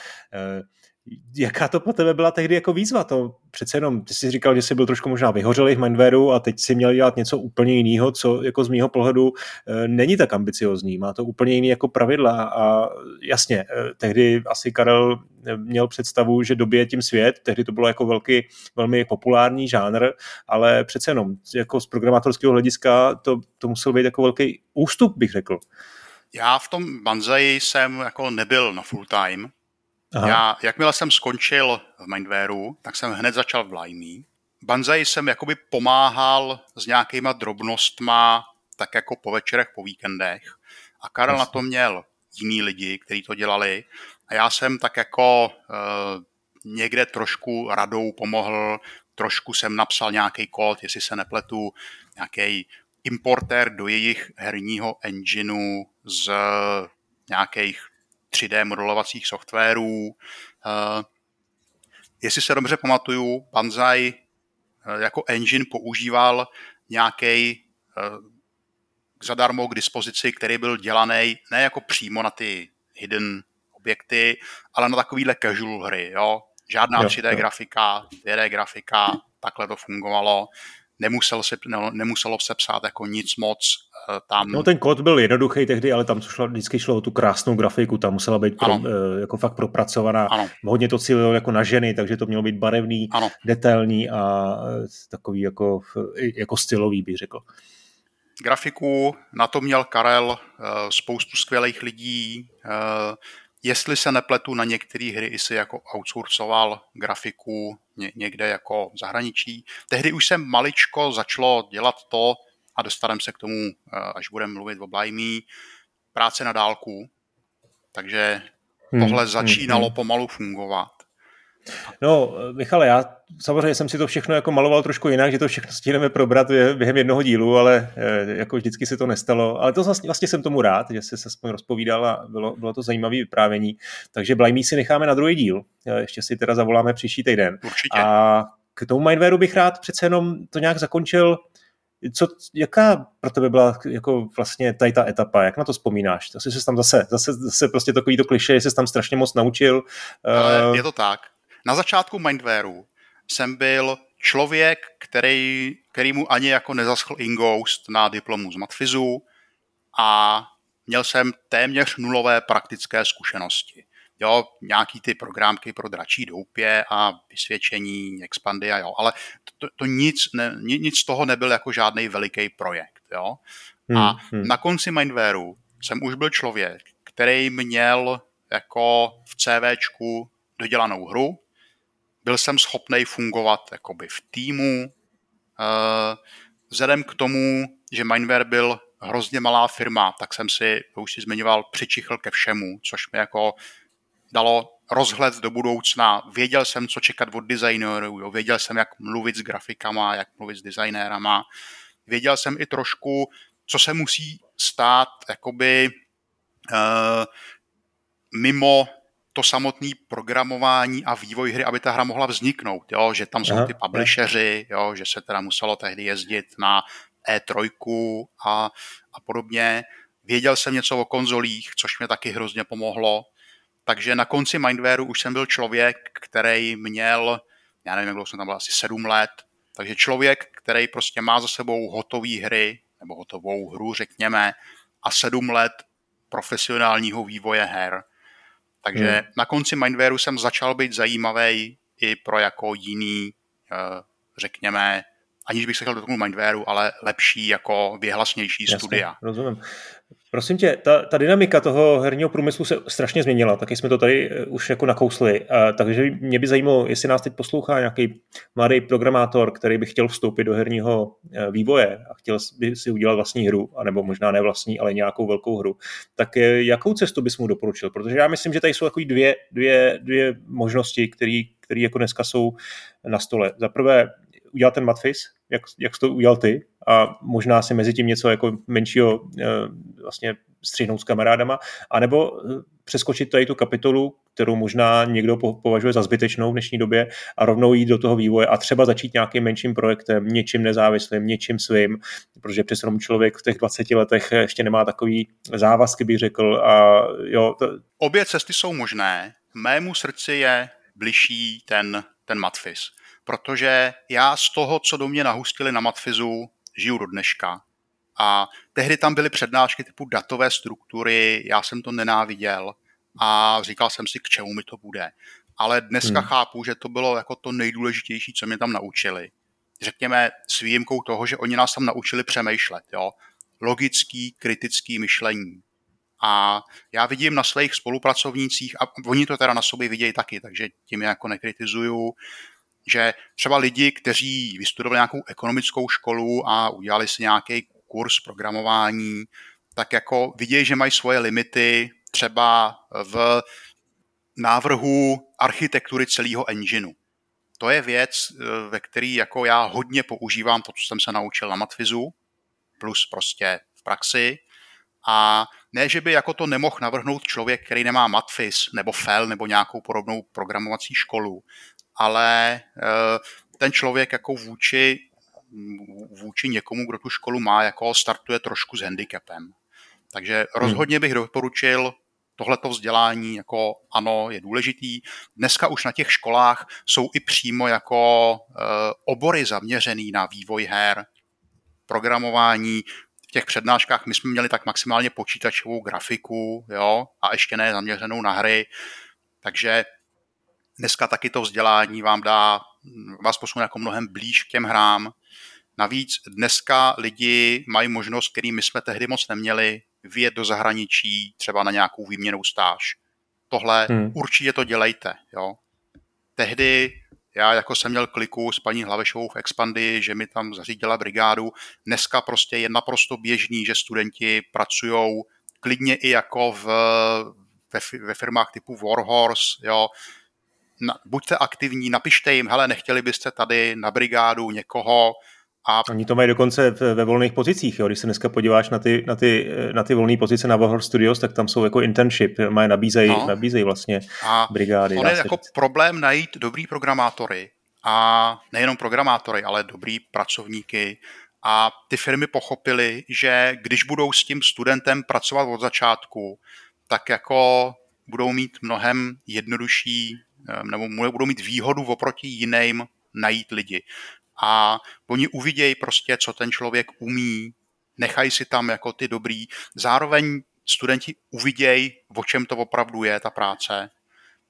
Jaká to pro tebe byla tehdy jako výzva? To přece jenom, ty jsi říkal, že jsi byl trošku možná vyhořelý v Mindwareu a teď si měl dělat něco úplně jiného, co jako z mýho pohledu e, není tak ambiciozní. Má to úplně jiný jako pravidla a jasně, e, tehdy asi Karel měl představu, že dobije tím svět, tehdy to bylo jako velký, velmi populární žánr, ale přece jenom jako z programátorského hlediska to, to musel být jako velký ústup, bych řekl. Já v tom Banzai jsem jako nebyl na full time, Aha. Já, jakmile jsem skončil v Mindwareu, tak jsem hned začal v Blimey. Banzai jsem jakoby pomáhal s nějakýma drobnostma, tak jako po večerech, po víkendech. A Karel Jasně. na to měl jiný lidi, kteří to dělali. A já jsem tak jako uh, někde trošku radou pomohl, trošku jsem napsal nějaký kód, jestli se nepletu, nějaký importér do jejich herního engineu z nějakých 3D modelovacích softwarů. Uh, jestli se dobře pamatuju, Banzai uh, jako engine používal nějaký uh, zadarmo k dispozici, který byl dělaný ne jako přímo na ty hidden objekty, ale na takovýhle casual hry. Jo? Žádná jo, 3D jo. grafika, 2D grafika, takhle to fungovalo nemusel se, ne, nemuselo se psát jako nic moc eh, tam. No ten kód byl jednoduchý tehdy, ale tam šlo, vždycky šlo o tu krásnou grafiku, tam musela být pro, eh, jako fakt propracovaná. Ano. Hodně to cílilo jako na ženy, takže to mělo být barevný, ano. detailní a eh, takový jako, jako stylový, bych řekl. Grafiku na to měl Karel, spoustu skvělých lidí, jestli se nepletu na některé hry i si jako outsourcoval grafiku ně, někde jako v zahraničí. Tehdy už jsem maličko začalo dělat to, a dostaneme se k tomu, eh, až budeme mluvit o Blimey, práce na dálku. Takže hmm, tohle hmm, začínalo hmm. pomalu fungovat. No, Michale, já samozřejmě jsem si to všechno jako maloval trošku jinak, že to všechno stihneme probrat během jednoho dílu, ale eh, jako vždycky se to nestalo. Ale to vlastně, vlastně jsem tomu rád, že jsi se aspoň rozpovídal a bylo, bylo to zajímavé vyprávění. Takže Blimey si necháme na druhý díl. Ještě si teda zavoláme příští týden. Určitě. A k tomu Mindwareu bych rád přece jenom to nějak zakončil. Co, jaká pro tebe byla jako vlastně tady ta etapa, jak na to vzpomínáš? Asi se tam zase, zase, zase prostě takový to kliše, že jsi tam strašně moc naučil. Ale eh, je to tak. Na začátku Mindwareu jsem byl člověk, který, který mu ani jako nezaschl Ingoust na diplomu z Matfizu a měl jsem téměř nulové praktické zkušenosti. Jo, nějaký ty programky pro dračí doupě a vysvědčení, expandy a jo, ale to, to nic, ne, nic z toho nebyl jako žádný veliký projekt, jo. Hmm, a hmm. na konci Mindwareu jsem už byl člověk, který měl jako v CVčku dodělanou hru, byl jsem schopný fungovat jakoby v týmu. Eh, vzhledem k tomu, že Mindware byl hrozně malá firma, tak jsem si, to už si zmiňoval, přičichl ke všemu, což mi jako dalo rozhled do budoucna. Věděl jsem, co čekat od designerů, jo. věděl jsem, jak mluvit s grafikama, jak mluvit s designérama. Věděl jsem i trošku, co se musí stát jakoby uh, mimo to samotné programování a vývoj hry, aby ta hra mohla vzniknout, jo? že tam jsou ty publisheři, jo? že se teda muselo tehdy jezdit na E3 a, a podobně. Věděl jsem něco o konzolích, což mě taky hrozně pomohlo. Takže na konci Mindwareu už jsem byl člověk, který měl, já nevím, jak dlouho jsem tam byl, asi sedm let, takže člověk, který prostě má za sebou hotové hry, nebo hotovou hru, řekněme, a sedm let profesionálního vývoje her. Takže hmm. na konci Mindwareu jsem začal být zajímavý i pro jako jiný, eh, řekněme, aniž bych se chtěl dotknout Mindwareu, ale lepší, jako věhlasnější Jasně, studia. Rozumím. Prosím tě, ta, ta dynamika toho herního průmyslu se strašně změnila, taky jsme to tady eh, už jako nakousli, a, takže mě by zajímalo, jestli nás teď poslouchá nějaký mladý programátor, který by chtěl vstoupit do herního eh, vývoje a chtěl by si udělat vlastní hru, anebo možná ne vlastní, ale nějakou velkou hru, tak jakou cestu bys mu doporučil? Protože já myslím, že tady jsou takové dvě, dvě, dvě možnosti, které které jako dneska jsou na stole. Za prvé udělat ten matfis, jak, jak jsi to udělal ty a možná si mezi tím něco jako menšího eh, vlastně střihnout s kamarádama, anebo eh, přeskočit tady tu kapitolu, kterou možná někdo považuje za zbytečnou v dnešní době a rovnou jít do toho vývoje a třeba začít nějakým menším projektem, něčím nezávislým, něčím svým, protože jenom člověk v těch 20 letech ještě nemá takový závazky, bych řekl. A jo, to... Obě cesty jsou možné. Mému srdci je bližší ten, ten matfis protože já z toho, co do mě nahustili na Matfizu, žiju do dneška. A tehdy tam byly přednášky typu datové struktury, já jsem to nenáviděl a říkal jsem si, k čemu mi to bude. Ale dneska hmm. chápu, že to bylo jako to nejdůležitější, co mě tam naučili. Řekněme s výjimkou toho, že oni nás tam naučili přemýšlet. Jo? Logický, kritický myšlení. A já vidím na svých spolupracovnících, a oni to teda na sobě vidějí taky, takže tím je jako nekritizuju, že třeba lidi, kteří vystudovali nějakou ekonomickou školu a udělali si nějaký kurz programování, tak jako vidějí, že mají svoje limity třeba v návrhu architektury celého engineu. To je věc, ve který jako já hodně používám to, co jsem se naučil na Matfizu, plus prostě v praxi. A ne, že by jako to nemohl navrhnout člověk, který nemá Matfiz nebo FEL nebo nějakou podobnou programovací školu, ale eh, ten člověk jako vůči, vůči někomu, kdo tu školu má, jako startuje trošku s handicapem. Takže hmm. rozhodně bych doporučil tohleto vzdělání, jako ano, je důležitý. Dneska už na těch školách jsou i přímo jako e, obory zaměřený na vývoj her, programování. V těch přednáškách my jsme měli tak maximálně počítačovou grafiku, jo, a ještě ne zaměřenou na hry. Takže Dneska taky to vzdělání vám dá, vás posune jako mnohem blíž k těm hrám. Navíc dneska lidi mají možnost, který my jsme tehdy moc neměli, vyjet do zahraničí, třeba na nějakou výměnou stáž. Tohle hmm. určitě to dělejte. Jo. Tehdy já jako jsem měl kliku s paní Hlavešovou v Expandy, že mi tam zařídila brigádu. Dneska prostě je naprosto běžný, že studenti pracují klidně i jako v, ve, ve firmách typu Warhorse, jo, na, buďte aktivní, napište jim, hele, nechtěli byste tady na brigádu někoho, a... Oni to mají dokonce ve volných pozicích. Jo. Když se dneska podíváš na ty, na ty, na ty volné pozice na Warhol Studios, tak tam jsou jako internship, mají nabízejí, no. nabízejí vlastně a brigády. On je jako říct. problém najít dobrý programátory a nejenom programátory, ale dobrý pracovníky. A ty firmy pochopily, že když budou s tím studentem pracovat od začátku, tak jako budou mít mnohem jednodušší nebo budou mít výhodu oproti jiným najít lidi. A oni uvidějí prostě, co ten člověk umí, nechají si tam jako ty dobrý. Zároveň studenti uvidějí, o čem to opravdu je, ta práce.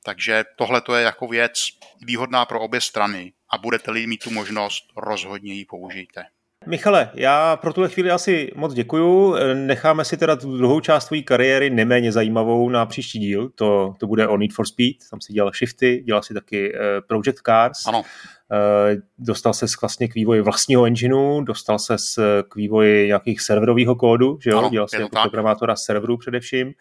Takže tohle to je jako věc výhodná pro obě strany a budete-li mít tu možnost, rozhodně ji použijte. Michale, já pro tuhle chvíli asi moc děkuju. Necháme si teda tu druhou část tvojí kariéry neméně zajímavou na příští díl. To, to bude o Need for Speed, tam si dělal shifty, dělal si taky uh, Project Cars. Ano. Eh, dostal se vlastně k vývoji vlastního engineu, dostal se k vývoji nějakých serverového kódu, že jo? Ano, dělal si jako tak. programátora serverů především.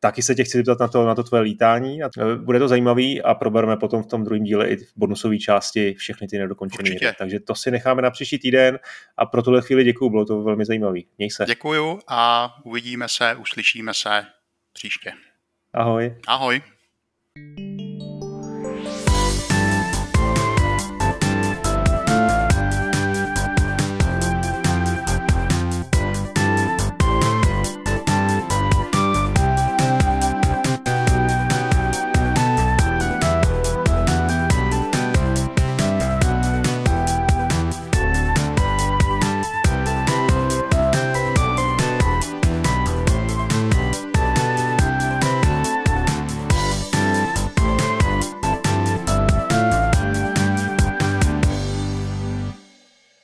Taky se tě chci zeptat na to, na to tvoje lítání. A eh, bude to zajímavý a probereme potom v tom druhém díle i v bonusové části všechny ty nedokončené Takže to si necháme na příští týden a pro tuhle chvíli děkuju, bylo to velmi zajímavý. Měj se. Děkuju a uvidíme se, uslyšíme se příště. Ahoj. Ahoj.